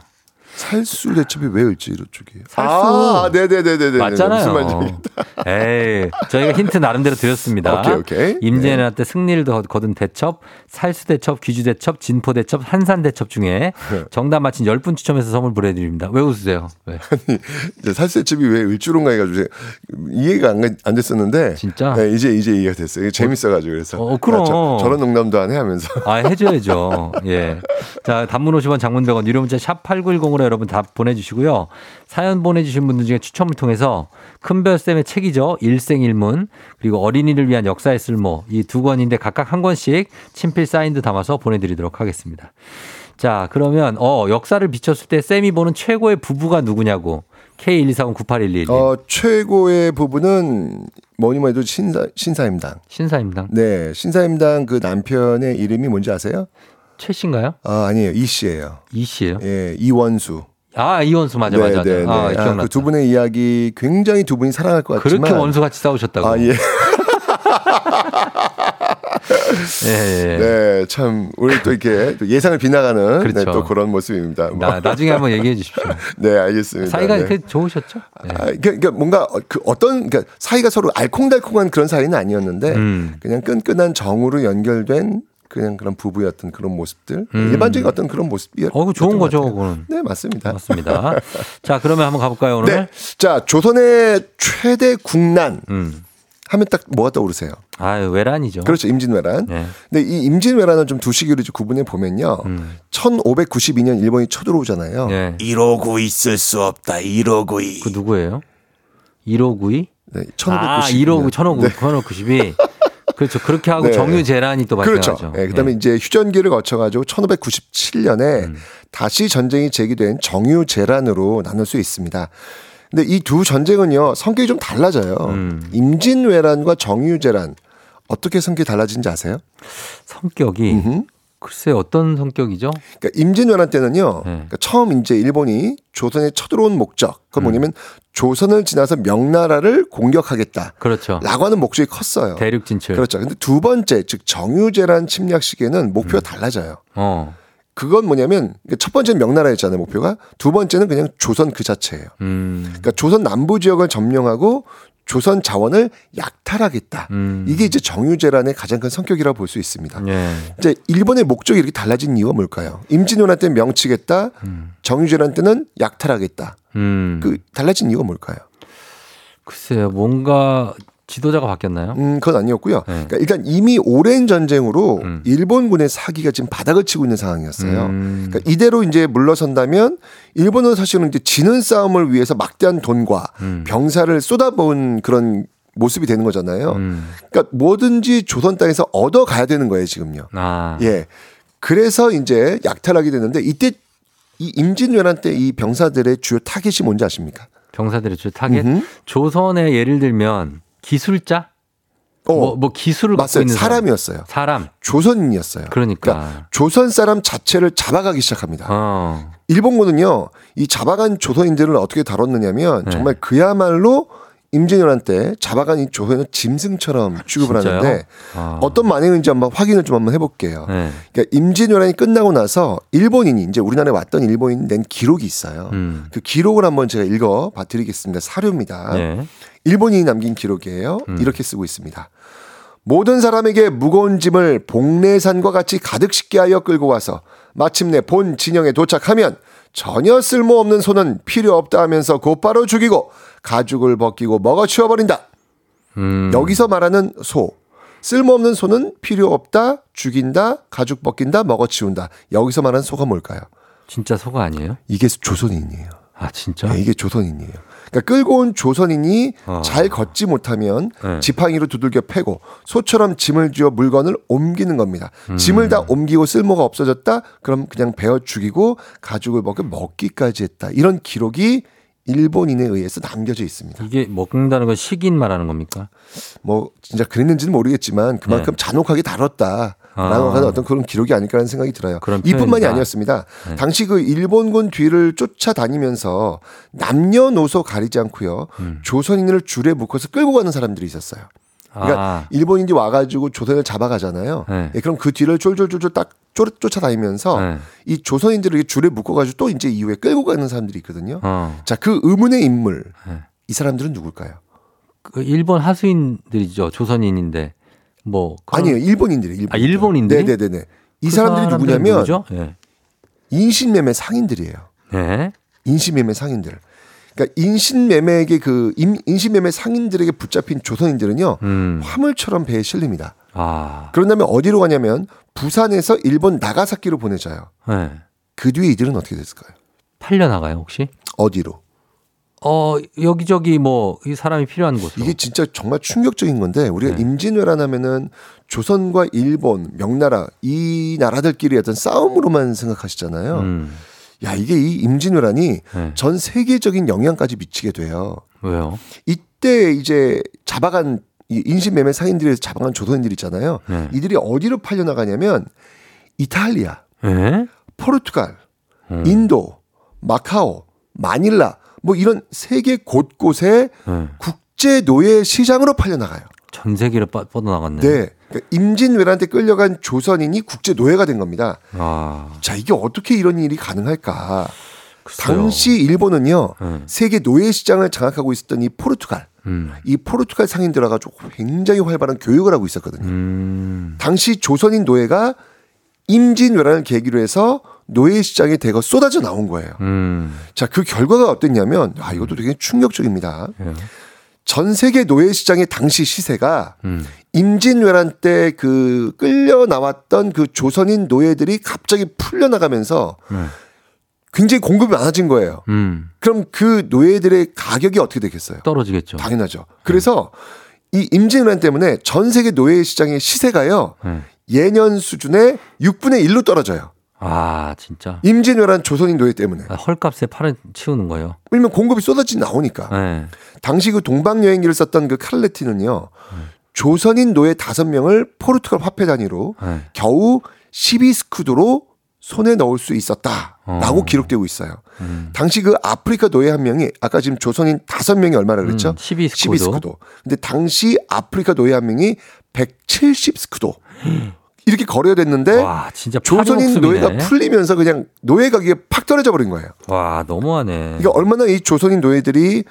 살수 대첩이 왜 을지로 쪽이에요? 살수. 아, 네네네네네. 맞잖아요. 무슨. 에이, 저희가 힌트 나름대로 드렸습니다. 오케이, 오케이. 임진왜란 때 승리를 더 거둔 대첩, 살수 대첩, 귀주 대첩, 진포 대첩, 한산 대첩 중에 네. 정답 맞힌 10분 추첨해서 선물 보내드립니다. 왜 웃으세요? 왜? (laughs) 이제 살수 대첩이 왜 을지로인가 해가지고 이해가 안, 안 됐었는데. 진짜? 네, 이제 이제 이해가 됐어요. 재밌어가지고 그래서. 어, 그럼. 아, 저, 저런 농담도 안 해 하면서. 아, 해줘야죠. 예. 자, 단문 50원, 장문 100원, 유료 문자 샵 8910으로 여러분 답 보내주시고요. 사연 보내주신 분들 중에 추첨을 통해서 큰별쌤의 책이죠. 일생일문. 그리고 어린이를 위한 역사의 쓸모. 이 두 권인데 각각 한 권씩 친필 사인도 담아서 보내드리도록 하겠습니다. 자, 그러면, 어, 역사를 비췄을 때 쌤이 보는 최고의 부부가 누구냐고. K124098111. 어, 최고의 부분은 뭐니 뭐해도 신사, 신사임당. 신사임당. 네, 신사임당 그 남편의 이름이 뭔지 아세요? 최 씨인가요? 아, 아니에요. 이 씨예요. 이 씨예요? 예, 이원수. 아, 이원수 맞아, 맞아. 맞아. 아, 기억났다. 그 두 분의 이야기 굉장히 두 분이 사랑할 것 같지만 그렇게 원수 같이 싸우셨다고. 아, 예. (laughs) 예, 예. 네, 참 우리 또 이렇게 또 예상을 빗나가는 그렇죠. 네, 또 그런 모습입니다. 뭐. 나, 나중에 한번 얘기해 주십시오. (laughs) 네, 알겠습니다. 사이가 네. 이렇게 좋으셨죠? 네. 아, 그러니까, 그러니까 뭔가 어- 그 어떤 그러니까 사이가 서로 알콩달콩한 그런 사이는 아니었는데 음. 그냥 끈끈한 정으로 연결된 그냥 그런 부부였던 그런 모습들 음. 일반적인 어떤 그런 모습이었던 어, 그 좋은 것 거죠. 그거는. 네, 맞습니다. 맞습니다. 자, 그러면 한번 가볼까요, 오늘? 네, 자 조선의 최대 국난 음. 하면 딱 뭐가 떠오르세요? 아유, 외란이죠. 그렇죠, 임진왜란. 네. 근데 이 임진왜란을 좀 두 시기로 이제 구분해 보면요. 음. 1592년 일본이 쳐들어오잖아요. 네. 이러고 있을 수 없다. 이러고 이. 그 누구예요? 1592? 네, 아, 1592. 1592, 1592, 1592. 그렇죠. 그렇게 하고 네. 정유재란이 또 그렇죠. 발생하죠. 예, 그다음에 이제 휴전기를 거쳐가지고 1597년에 음. 다시 전쟁이 제기된 정유 재란으로 나눌 수 있습니다. 근데 이 두 전쟁은요 성격이 좀 달라져요. 음. 임진왜란과 정유재란 어떻게 성격이 달라진지 아세요? 성격이 음흠. 글쎄 어떤 성격이죠? 그러니까 임진왜란 때는요. 네. 그러니까 처음 이제 일본이 조선에 쳐들어온 목적 그건 음. 뭐냐면 조선을 지나서 명나라를 공격하겠다. 그렇죠. 라고 하는 목적이 컸어요. 대륙 진출. 그렇죠. 근데 두 번째 즉 정유재란 침략 시기에는 목표가 음. 달라져요. 어. 그건 뭐냐면 그러니까 첫 번째는 명나라였잖아요 목표가 두 번째는 그냥 조선 그 자체예요. 음. 그러니까 조선 남부 지역을 점령하고 조선 자원을 약탈하겠다. 음. 이게 이제 정유재란의 가장 큰 성격이라고 볼 수 있습니다. 예. 이제 일본의 목적이 이렇게 달라진 이유가 뭘까요? 임진왜란 때는 명치겠다, 정유재란 때는 약탈하겠다. 음. 그 달라진 이유가 뭘까요? 글쎄요. 뭔가 지도자가 바뀌었나요? 음, 그건 아니었고요. 네. 그러니까 일단 이미 오랜 전쟁으로 음. 일본군의 사기가 지금 바닥을 치고 있는 상황이었어요. 음. 그러니까 이대로 이제 물러선다면 일본은 사실은 이제 지는 싸움을 위해서 막대한 돈과 음. 병사를 쏟아부은 그런 모습이 되는 거잖아요. 음. 그러니까 뭐든지 조선 땅에서 얻어 가야 되는 거예요, 지금요. 아. 예. 그래서 이제 약탈하게 되는데 이때 이 임진왜란 때 이 병사들의 주요 타겟이 뭔지 아십니까? 병사들의 주 타겟. 음흠. 조선의 예를 들면 기술자? 어, 뭐, 뭐 기술을 갖고 맞어요. 있는 사람. 사람이었어요. 사람. 조선인이었어요. 그러니까. 그러니까 조선 사람 자체를 잡아가기 시작합니다. 어. 일본군은요, 이 잡아간 조선인들을 어떻게 다뤘느냐면 네. 정말 그야말로 임진왜란 때 잡아간 이 조선을 짐승처럼 취급을 진짜요? 하는데 아. 어떤 만행인지 한번 확인을 좀 한번 해볼게요. 네. 그러니까 임진왜란이 끝나고 나서 일본인이 이제 우리나라에 왔던 일본인이 낸 기록이 있어요. 음. 그 기록을 한번 제가 읽어 봐드리겠습니다. 사료입니다. 네. 일본인이 남긴 기록이에요. 음. 이렇게 쓰고 있습니다. 모든 사람에게 무거운 짐을 복내산과 같이 가득 싣게 하여 끌고 와서 마침내 본 진영에 도착하면 전혀 쓸모없는 소는 필요 없다 하면서 곧바로 죽이고 가죽을 벗기고 먹어 치워 버린다. 음. 여기서 말하는 소. 쓸모없는 소는 필요 없다, 죽인다, 가죽 벗긴다, 먹어 치운다. 여기서 말하는 소가 뭘까요? 진짜 소가 아니에요? 이게 조선인이에요. 아 진짜? 네, 이게 조선인이에요. 그러니까 끌고 온 조선인이 어. 잘 걷지 못하면 네. 지팡이로 두들겨 패고 소처럼 짐을 쥐어 물건을 옮기는 겁니다. 음. 짐을 다 옮기고 쓸모가 없어졌다? 그럼 그냥 베어 죽이고 가죽을 벗겨 먹기까지 했다. 이런 기록이 일본인에 의해서 남겨져 있습니다. 이게 먹는다는 건 식인 말하는 겁니까? 뭐 진짜 그랬는지는 모르겠지만 그만큼 잔혹하게 다뤘다. 라고 네. 아. 하는 어떤 그런 기록이 아닐까라는 생각이 들어요. 이뿐만이. 아니었습니다. 네. 당시 그 일본군 뒤를 쫓아다니면서 남녀노소 가리지 않고요. 음. 조선인을 줄에 묶어서 끌고 가는 사람들이 있었어요. 그러니까 아. 일본인이 와가지고 조선을 잡아가잖아요. 네. 예, 그럼 그 뒤를 쫄쫄쫄쫄 딱 쫓- 쫓아다니면서 네. 이 조선인들을 줄에 묶어가지고 또 이제 이후에 끌고 가는 사람들이 있거든요. 어. 자, 그 의문의 인물. 네. 이 사람들은 누굴까요? 그 일본 하수인들이죠. 조선인인데 뭐 그런- 아니에요. 일본인들이 일본. 아, 일본인들이? 네네네. 이 그 사람들이 사람들은 누구냐면? 예. 인신매매 상인들이에요. 네. 인신매매 상인들. 그러니까 인신매매에게 그 인- 인신매매 상인들에게 붙잡힌 조선인들은요 음. 화물처럼 배에 실립니다. 아. 그런 다음에 어디로 가냐면 부산에서 일본 나가사키로 보내져요. 네. 그 뒤에 이들은 어떻게 됐을까요? 팔려 나가요 혹시? 어디로? 어 여기저기 뭐 이 사람이 필요한 곳으로. 이게 진짜 정말 충격적인 건데 우리가 네. 임진왜란 하면은 조선과 일본, 명나라 이 나라들끼리 어떤 싸움으로만 생각하시잖아요. 음. 야 이게 이 임진왜란이 네. 전 세계적인 영향까지 미치게 돼요. 왜요? 이때 이제 잡아간 이 인신매매 상인들에서 잡아간 조선인들 있잖아요. 네. 이들이 어디로 팔려 나가냐면 이탈리아, 예? 포르투갈, 음. 인도, 마카오, 마닐라 뭐 이런 세계 곳곳에 네. 국제 노예 시장으로 팔려 나가요. 전 세계로 뻗- 뻗어나갔네. 네. 그러니까 임진왜란 때 끌려간 조선인이 국제 노예가 된 겁니다. 아. 자, 이게 어떻게 이런 일이 가능할까? 글쎄요. 당시 일본은요. 네. 세계 노예 시장을 장악하고 있었던 이 포르투갈 음. 이 포르투갈 상인들 와가지고 굉장히 활발한 교육을 하고 있었거든요. 음. 당시 조선인 노예가 임진왜란을 계기로 해서 노예 시장에 대거 쏟아져 나온 거예요. 음. 자, 그 결과가 어땠냐면, 아, 이것도 되게 충격적입니다. 예. 전 세계 노예 시장의 당시 시세가 음. 임진왜란 때 그 끌려 나왔던 그 조선인 노예들이 갑자기 풀려 나가면서 네. 굉장히 공급이 많아진 거예요. 음. 그럼 그 노예들의 가격이 어떻게 되겠어요? 떨어지겠죠. 당연하죠. 그래서 이 임진왜란 때문에 전 세계 노예 시장의 시세가요. 네. 예년 수준의 6분의 1로 떨어져요. 아 진짜. 임진왜란 조선인 노예 때문에. 아, 헐값에 팔아 치우는 거예요. 왜냐면 공급이 쏟아지 나오니까. 네. 당시 그 동방 여행기를 썼던 그 카를레티는요. 조선인 노예 5명을 포르투갈 화폐 단위로 네. 겨우 12스쿠드로 손에 넣을 수 있었다라고 어. 기록되고 있어요. 음. 당시 그 아프리카 노예 한 명이 아까 지금 조선인 5명이 얼마라 그랬죠? 음, 12스쿠드. 12스쿠도. 근데 당시 아프리카 노예 한 명이 170스쿠도. (gasps) 이렇게 거래가 됐는데 와 조선인. 노예가 풀리면서 그냥 노예 가격이 팍 떨어져 버린 거예요. 와 너무하네. 그러니까 얼마나 이 조선인 노예들이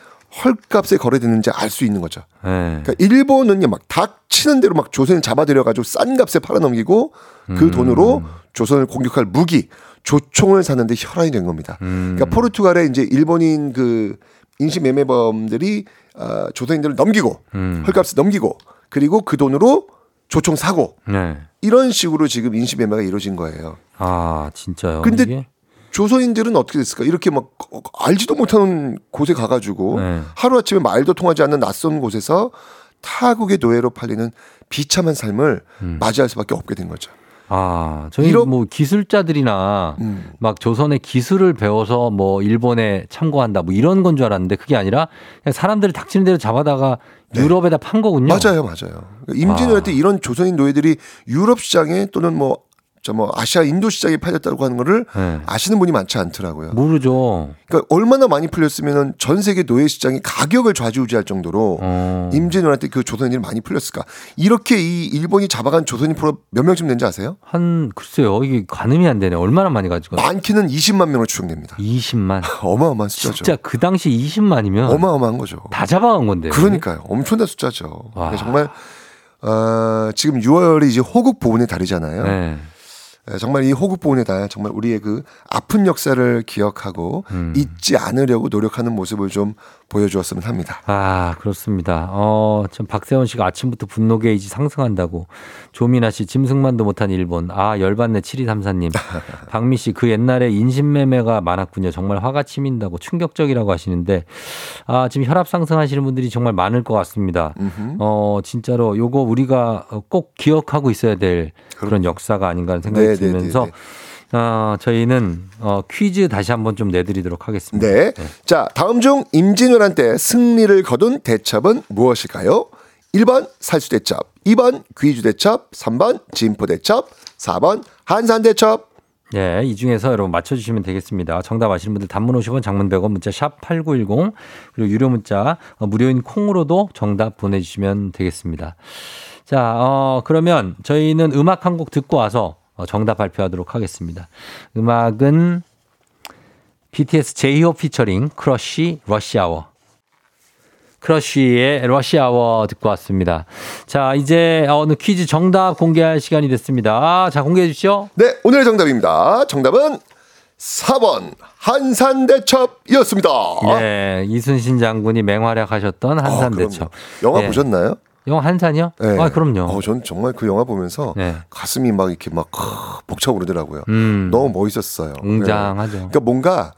헐값에 거래됐는지 알 수 있는 거죠. 네. 그러니까 일본은요 막 닥치는 대로 막 조선인 잡아들여 가지고 싼 값에 팔아넘기고 그 음. 돈으로 조선을 공격할 무기 조총을 사는데 혈안이 된 겁니다. 음. 그러니까 포르투갈에 이제 일본인 그 인신 매매범들이 어, 조선인들을 넘기고 음. 헐값에 넘기고 그리고 그 돈으로 조총 사고 네. 이런 식으로 지금 인신 매매가 이루어진 거예요. 아 진짜요. 근데 이게? 조선인들은 어떻게 됐을까? 이렇게 막 알지도 못하는 곳에 가가지고 네. 하루 아침에 말도 통하지 않는 낯선 곳에서 타국의 노예로 팔리는 비참한 삶을 음. 맞이할 수밖에 없게 된 거죠. 아 저희 이런- 뭐 기술자들이나 음. 막 조선의 기술을 배워서 뭐 일본에 참고한다 뭐 이런 건 줄 알았는데 그게 아니라 그냥 사람들을 닥치는 대로 잡아다가 유럽에다 판 거군요. 네. 맞아요, 맞아요. 임진왜란 때 아. 이런 조선인 노예들이 유럽 시장에 또는 뭐 저 뭐 아시아 인도 시장에 팔렸다고 하는 거를 네. 아시는 분이 많지 않더라고요. 모르죠. 그러니까 얼마나 많이 풀렸으면은 전 세계 노예 시장이 가격을 좌지우지할 정도로 어. 임진왜란 때 그 조선인이 많이 풀렸을까? 이렇게 이 일본이 잡아간 조선인 프로 몇 명쯤 된지 아세요? 한 글쎄요 이게 가늠이 안 되네. 얼마나 많이 가지고? 많기는 20만 명으로 추정됩니다. 20만. (laughs) 어마어마한 숫자죠. 진짜 그 당시 20만이면 어마어마한 거죠. 다 잡아간 건데. 그러니까요. 엄청난 숫자죠. 와. 그러니까 정말 어, 지금 6월이 이제 호국 보훈의 달이잖아요. 네. 예, 정말 이 호국 보훈의 달 정말 우리의 그 아픈 역사를 기억하고 음. 잊지 않으려고 노력하는 모습을 좀 보여주었으면 합니다. 아, 그렇습니다. 어, 참 박세원 씨가 아침부터 분노 게이지 상승한다고. 조민아 씨, 짐승만도 못한 일본. 아, 열받네. 7234님. (laughs) 박미 씨, 그 옛날에 인신매매가 많았군요. 정말 화가 치민다고 충격적이라고 하시는데, 아, 지금 혈압 상승하시는 분들이 정말 많을 것 같습니다. 어, 진짜로 요거 우리가 꼭 기억하고 있어야 될 그런 역사가 아닌가 하는 생각이 네, 네, 들면서, 네, 네. 어, 저희는 어, 퀴즈 다시 한번 좀 내드리도록 하겠습니다. 네. 자, 다음 중 임진왜란 때 승리를 거둔 대첩은 무엇일까요? 1번 살수대첩, 2번 귀주대첩, 3번 진포대첩, 4번 한산대첩. 네, 이 중에서 여러분 맞춰주시면 되겠습니다. 정답 아시는 분들 단문 50원, 장문 100원, 문자 샵 8910 그리고 유료 문자 어, 무료인 콩으로도 정답 보내주시면 되겠습니다. 자, 어, 그러면 저희는 음악 한 곡 듣고 와서 어, 정답 발표하도록 하겠습니다. 음악은 BTS 제이홉 피처링 크러쉬 러시아워. 크러쉬의 러시아워 듣고 왔습니다. 자, 이제 어느 퀴즈 정답 공개할 시간이 됐습니다. 자, 공개해 주시죠. 네, 오늘의 정답입니다. 정답은 4번 한산대첩이었습니다. 네, 이순신 장군이 맹활약하셨던 아, 한산대첩. 그럼요. 영화 네. 보셨나요? 영화 한산이요? 네. 아, 그럼요. 어, 전 정말 그 영화 보면서 네. 가슴이 막 이렇게 막 벅차오르더라고요. 음, 너무 멋있었어요. 네. 웅장하죠. 그러니까 뭔가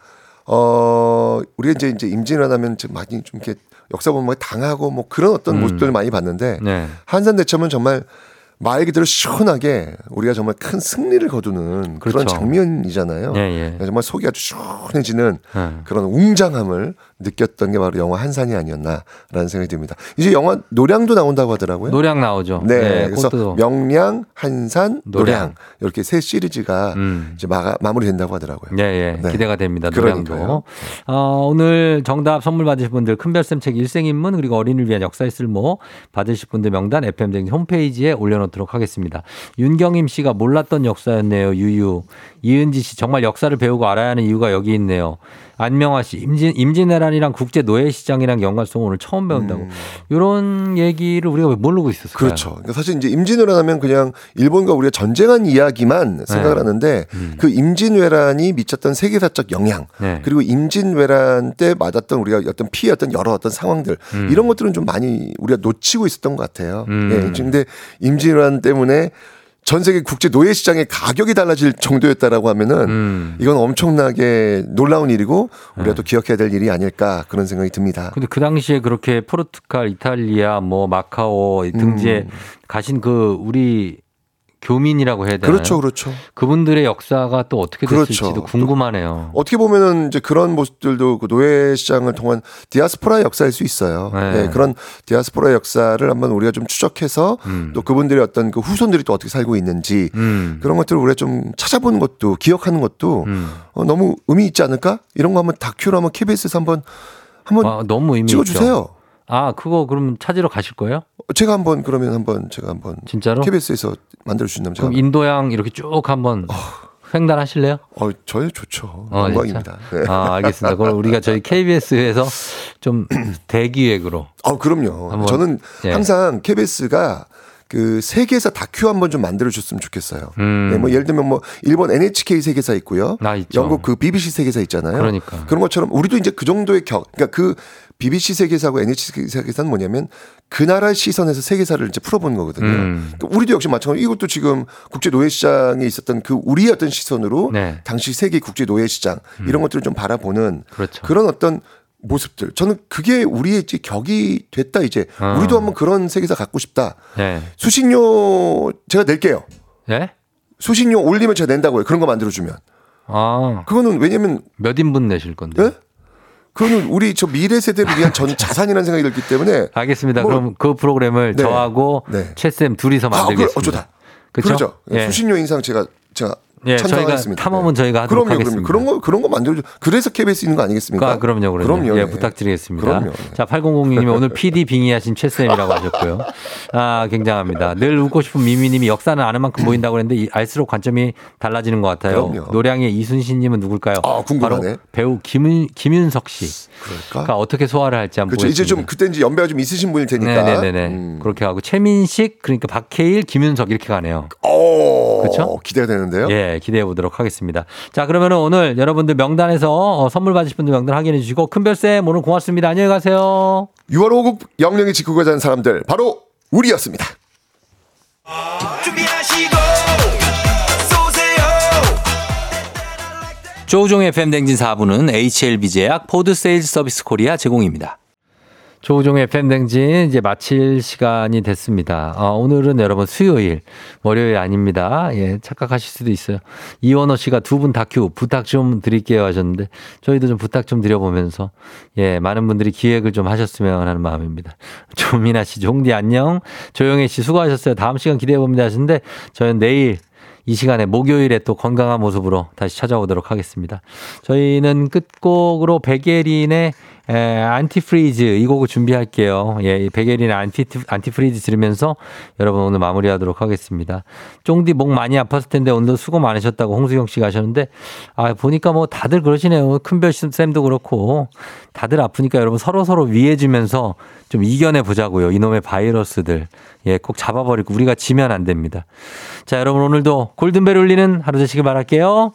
어 우리가 이제 이제 임진왜란 하면 좀 많이 좀 이렇게 역사 보면 막 당하고 뭐 그런 어떤 음. 모습들을 많이 봤는데 네. 한산 대첩은 정말 말 그대로 시원하게 우리가 정말 큰 승리를 거두는 그런 그렇죠. 장면이잖아요. 예, 예. 정말 속이 아주 시원해지는 네. 그런 웅장함을 느꼈던 게 바로 영화 한산이 아니었나라는 생각이 듭니다. 이제 영화 노량도 나온다고 하더라고요. 노량 나오죠. 네, 그래서 그것도 명량, 한산, 노량, 노량. 이렇게 세 시리즈가 음. 이제 마, 마무리된다고 하더라고요. 예, 예. 네. 기대가 됩니다. 그러니까요. 노량도. 어, 오늘 정답 선물 받으실 분들 큰별쌤 책 일생인문 그리고 어린이를 위한 역사의 쓸모 받으실 분들 명단 FM등 홈페이지에 올려놓도록 하겠습니다. 윤경임 씨가 몰랐던 역사였네요. 유유. 이은지 씨 정말 역사를 배우고 알아야 하는 이유가 여기 있네요. 안명화 씨 임진 임진왜란이랑 국제 노예 시장이랑 연관성 오늘 처음 배운다고. 이런 얘기를 우리가 왜 모르고 있었을까요? 음. 그렇죠. 그러니까 사실 이제 임진왜란 하면 그냥 일본과 우리가 전쟁한 이야기만 생각을 네. 하는데 음. 그 임진왜란이 미쳤던 세계사적 영향 네. 그리고 임진왜란 때 맞았던 우리가 어떤 피해였던 여러 어떤 상황들 음. 이런 것들은 좀 많이 우리가 놓치고 있었던 것 같아요. 음. 예. 근데 임진왜란 때문에 전 세계 국제 노예 시장의 가격이 달라질 정도였다라고 하면은 음. 이건 엄청나게 놀라운 일이고 우리가 네. 또 기억해야 될 일이 아닐까 그런 생각이 듭니다. 근데 그 당시에 그렇게 포르투갈, 이탈리아, 뭐 마카오 등지에 음. 가신 그 우리 교민이라고 해야 되나요? 그렇죠, 그렇죠. 그분들의 역사가 또 어떻게 그렇죠. 됐을지도 궁금하네요. 어떻게 보면은 이제 그런 모습들도 그 노예 시장을 통한 디아스포라의 역사일 수 있어요. 네. 네, 그런 디아스포라의 역사를 한번 우리가 좀 추적해서 음. 또 그분들의 어떤 그 후손들이 또 어떻게 살고 있는지 음. 그런 것들을 우리가 좀 찾아보는 것도 기억하는 것도 음. 어, 너무 의미 있지 않을까? 이런 거 한번 다큐로 한번 KBS에서 한번 한번 아, 너무 의미 찍어주세요. 있죠. 아, 그거 그럼 찾으러 가실 거예요? 제가 한번 그러면 한번 제가 한번 진짜로? KBS에서 만들어 주신다면 제가 그럼 인도양 이렇게 쭉 한번 횡단하실래요? 어 저희 좋죠. 어, 영광입니다. 네. 아, 알겠습니다. 그럼 우리가 저희 KBS에서 좀 (clears throat) 대기획으로. 아, 그럼요. 저는 예. 항상 KBS가 그 세계사 다큐 한번 좀 만들어 줬으면 좋겠어요. 음. 네, 뭐 예를 들면 뭐 일본 NHK 세계사 있고요. 아, 있죠. 영국 그 BBC 세계사 있잖아요. 그러니까. 그런 것처럼 우리도 이제 그 정도의 격 그러니까 그 BBC 세계사하고 NHK 세계사는 뭐냐면 그 나라 시선에서 세계사를 이제 풀어보는 거거든요. 음. 그러니까 우리도 역시 마찬가지로 이것도 지금 국제 노예 시장에 있었던 그 우리의 어떤 시선으로 네. 음. 당시 세계 국제 노예 시장 이런 것들을 좀 바라보는 그렇죠. 그런 어떤 모습들. 저는 그게 우리의 이제 격이 됐다 이제. 아. 우리도 한번 그런 세계사 갖고 싶다. 네. 수신료 제가 낼게요. 예? 수신료 올리면 제가 낸다고요. 그런 거 만들어 주면. 아, 그거는 왜냐면 몇 인분 내실 건데? 예? 그거는 우리 저 미래 세대를 위한 전 (laughs) 자산이라는 생각이 들기 때문에 알겠습니다. 뭐- 그럼 그 프로그램을 네. 저하고 네. 최쌤 둘이서 아, 그래. 만들겠습니다. 어, 좋다. 그쵸? 그렇죠. 예. 수신료 인상 제가 제가 예, 저희가 찬성하겠습니다. 탐험은 저희가 하도록 그럼요, 하겠습니다. 그럼요. 그런 거 그런 거 만들어줘. 그래서 KBS 있는 거 아니겠습니까? 아, 그럼요, 그럼요. 그럼요, 예, 네. 부탁드리겠습니다. 그럼요. 자, 8006님이 오늘 PD 빙의하신 최 쌤이라고 하셨고요. 아, 굉장합니다. 늘 웃고 싶은 미미님이 역사는 아는 만큼 보인다고 이- 알수록 관점이 달라지는 것 같아요. 그럼요. 노량의 이순신님은 누굴까요? 아, 궁금하네. 바로 배우 김윤, 김윤석 씨. 그럴까? 그러니까 어떻게 소화를 할지 한번 그렇죠. 이제 좀 보겠습니다. 그때 이제 연배가 좀 있으신 분일 테니까. 네네네. 음. 그렇게 하고 최민식 그러니까 박해일, 김윤석 이렇게 가네요. 오, 그쵸? 기대가 되는데요. 예, 기대해 보도록 하겠습니다. 자, 그러면 오늘 여러분들 명단에서 어, 선물 받으실 분들 명단 확인해 주시고 큰별쌤 오늘 고맙습니다. 안녕히 가세요. 6월 5급 영령이 지키고 가자는 사람들 바로 우리였습니다. 조우종의 FM대행진 4부는 HLB 제약 포드 세일즈 서비스 코리아 제공입니다. 조우종의 팬댕진 이제 마칠 시간이 됐습니다. 어, 오늘은 여러분 수요일, 월요일 아닙니다. 예, 착각하실 수도 있어요. 이원호 씨가 두 분 다큐 부탁 좀 드릴게요 하셨는데 저희도 좀 부탁 좀 드려보면서 예, 많은 분들이 기획을 좀 하셨으면 하는 마음입니다. (laughs) 조민아 씨, 종디 안녕. 조영애 씨 수고하셨어요. 다음 시간 기대해 봅니다 하셨는데 저희는 내일 이 시간에 목요일에 또 건강한 모습으로 다시 찾아오도록 하겠습니다. 저희는 끝곡으로 백예린의 에, Antifreeze 이 곡을 준비할게요. 예, 이 백예린의 Anti, Antifreeze 들으면서 여러분 오늘 마무리하도록 하겠습니다. 쫑디 목 많이 아팠을 텐데 오늘도 수고 많으셨다고 홍수경 씨가 하셨는데 아, 보니까 뭐 다들 그러시네요. 큰별 쌤도 그렇고 다들 아프니까 여러분 서로 서로 위해주면서 좀 이겨내 보자고요. 이놈의 바이러스들. 예, 꼭 잡아버리고 우리가 지면 안 됩니다. 자, 여러분 오늘도 골든벨 울리는 하루 되시길 바랄게요.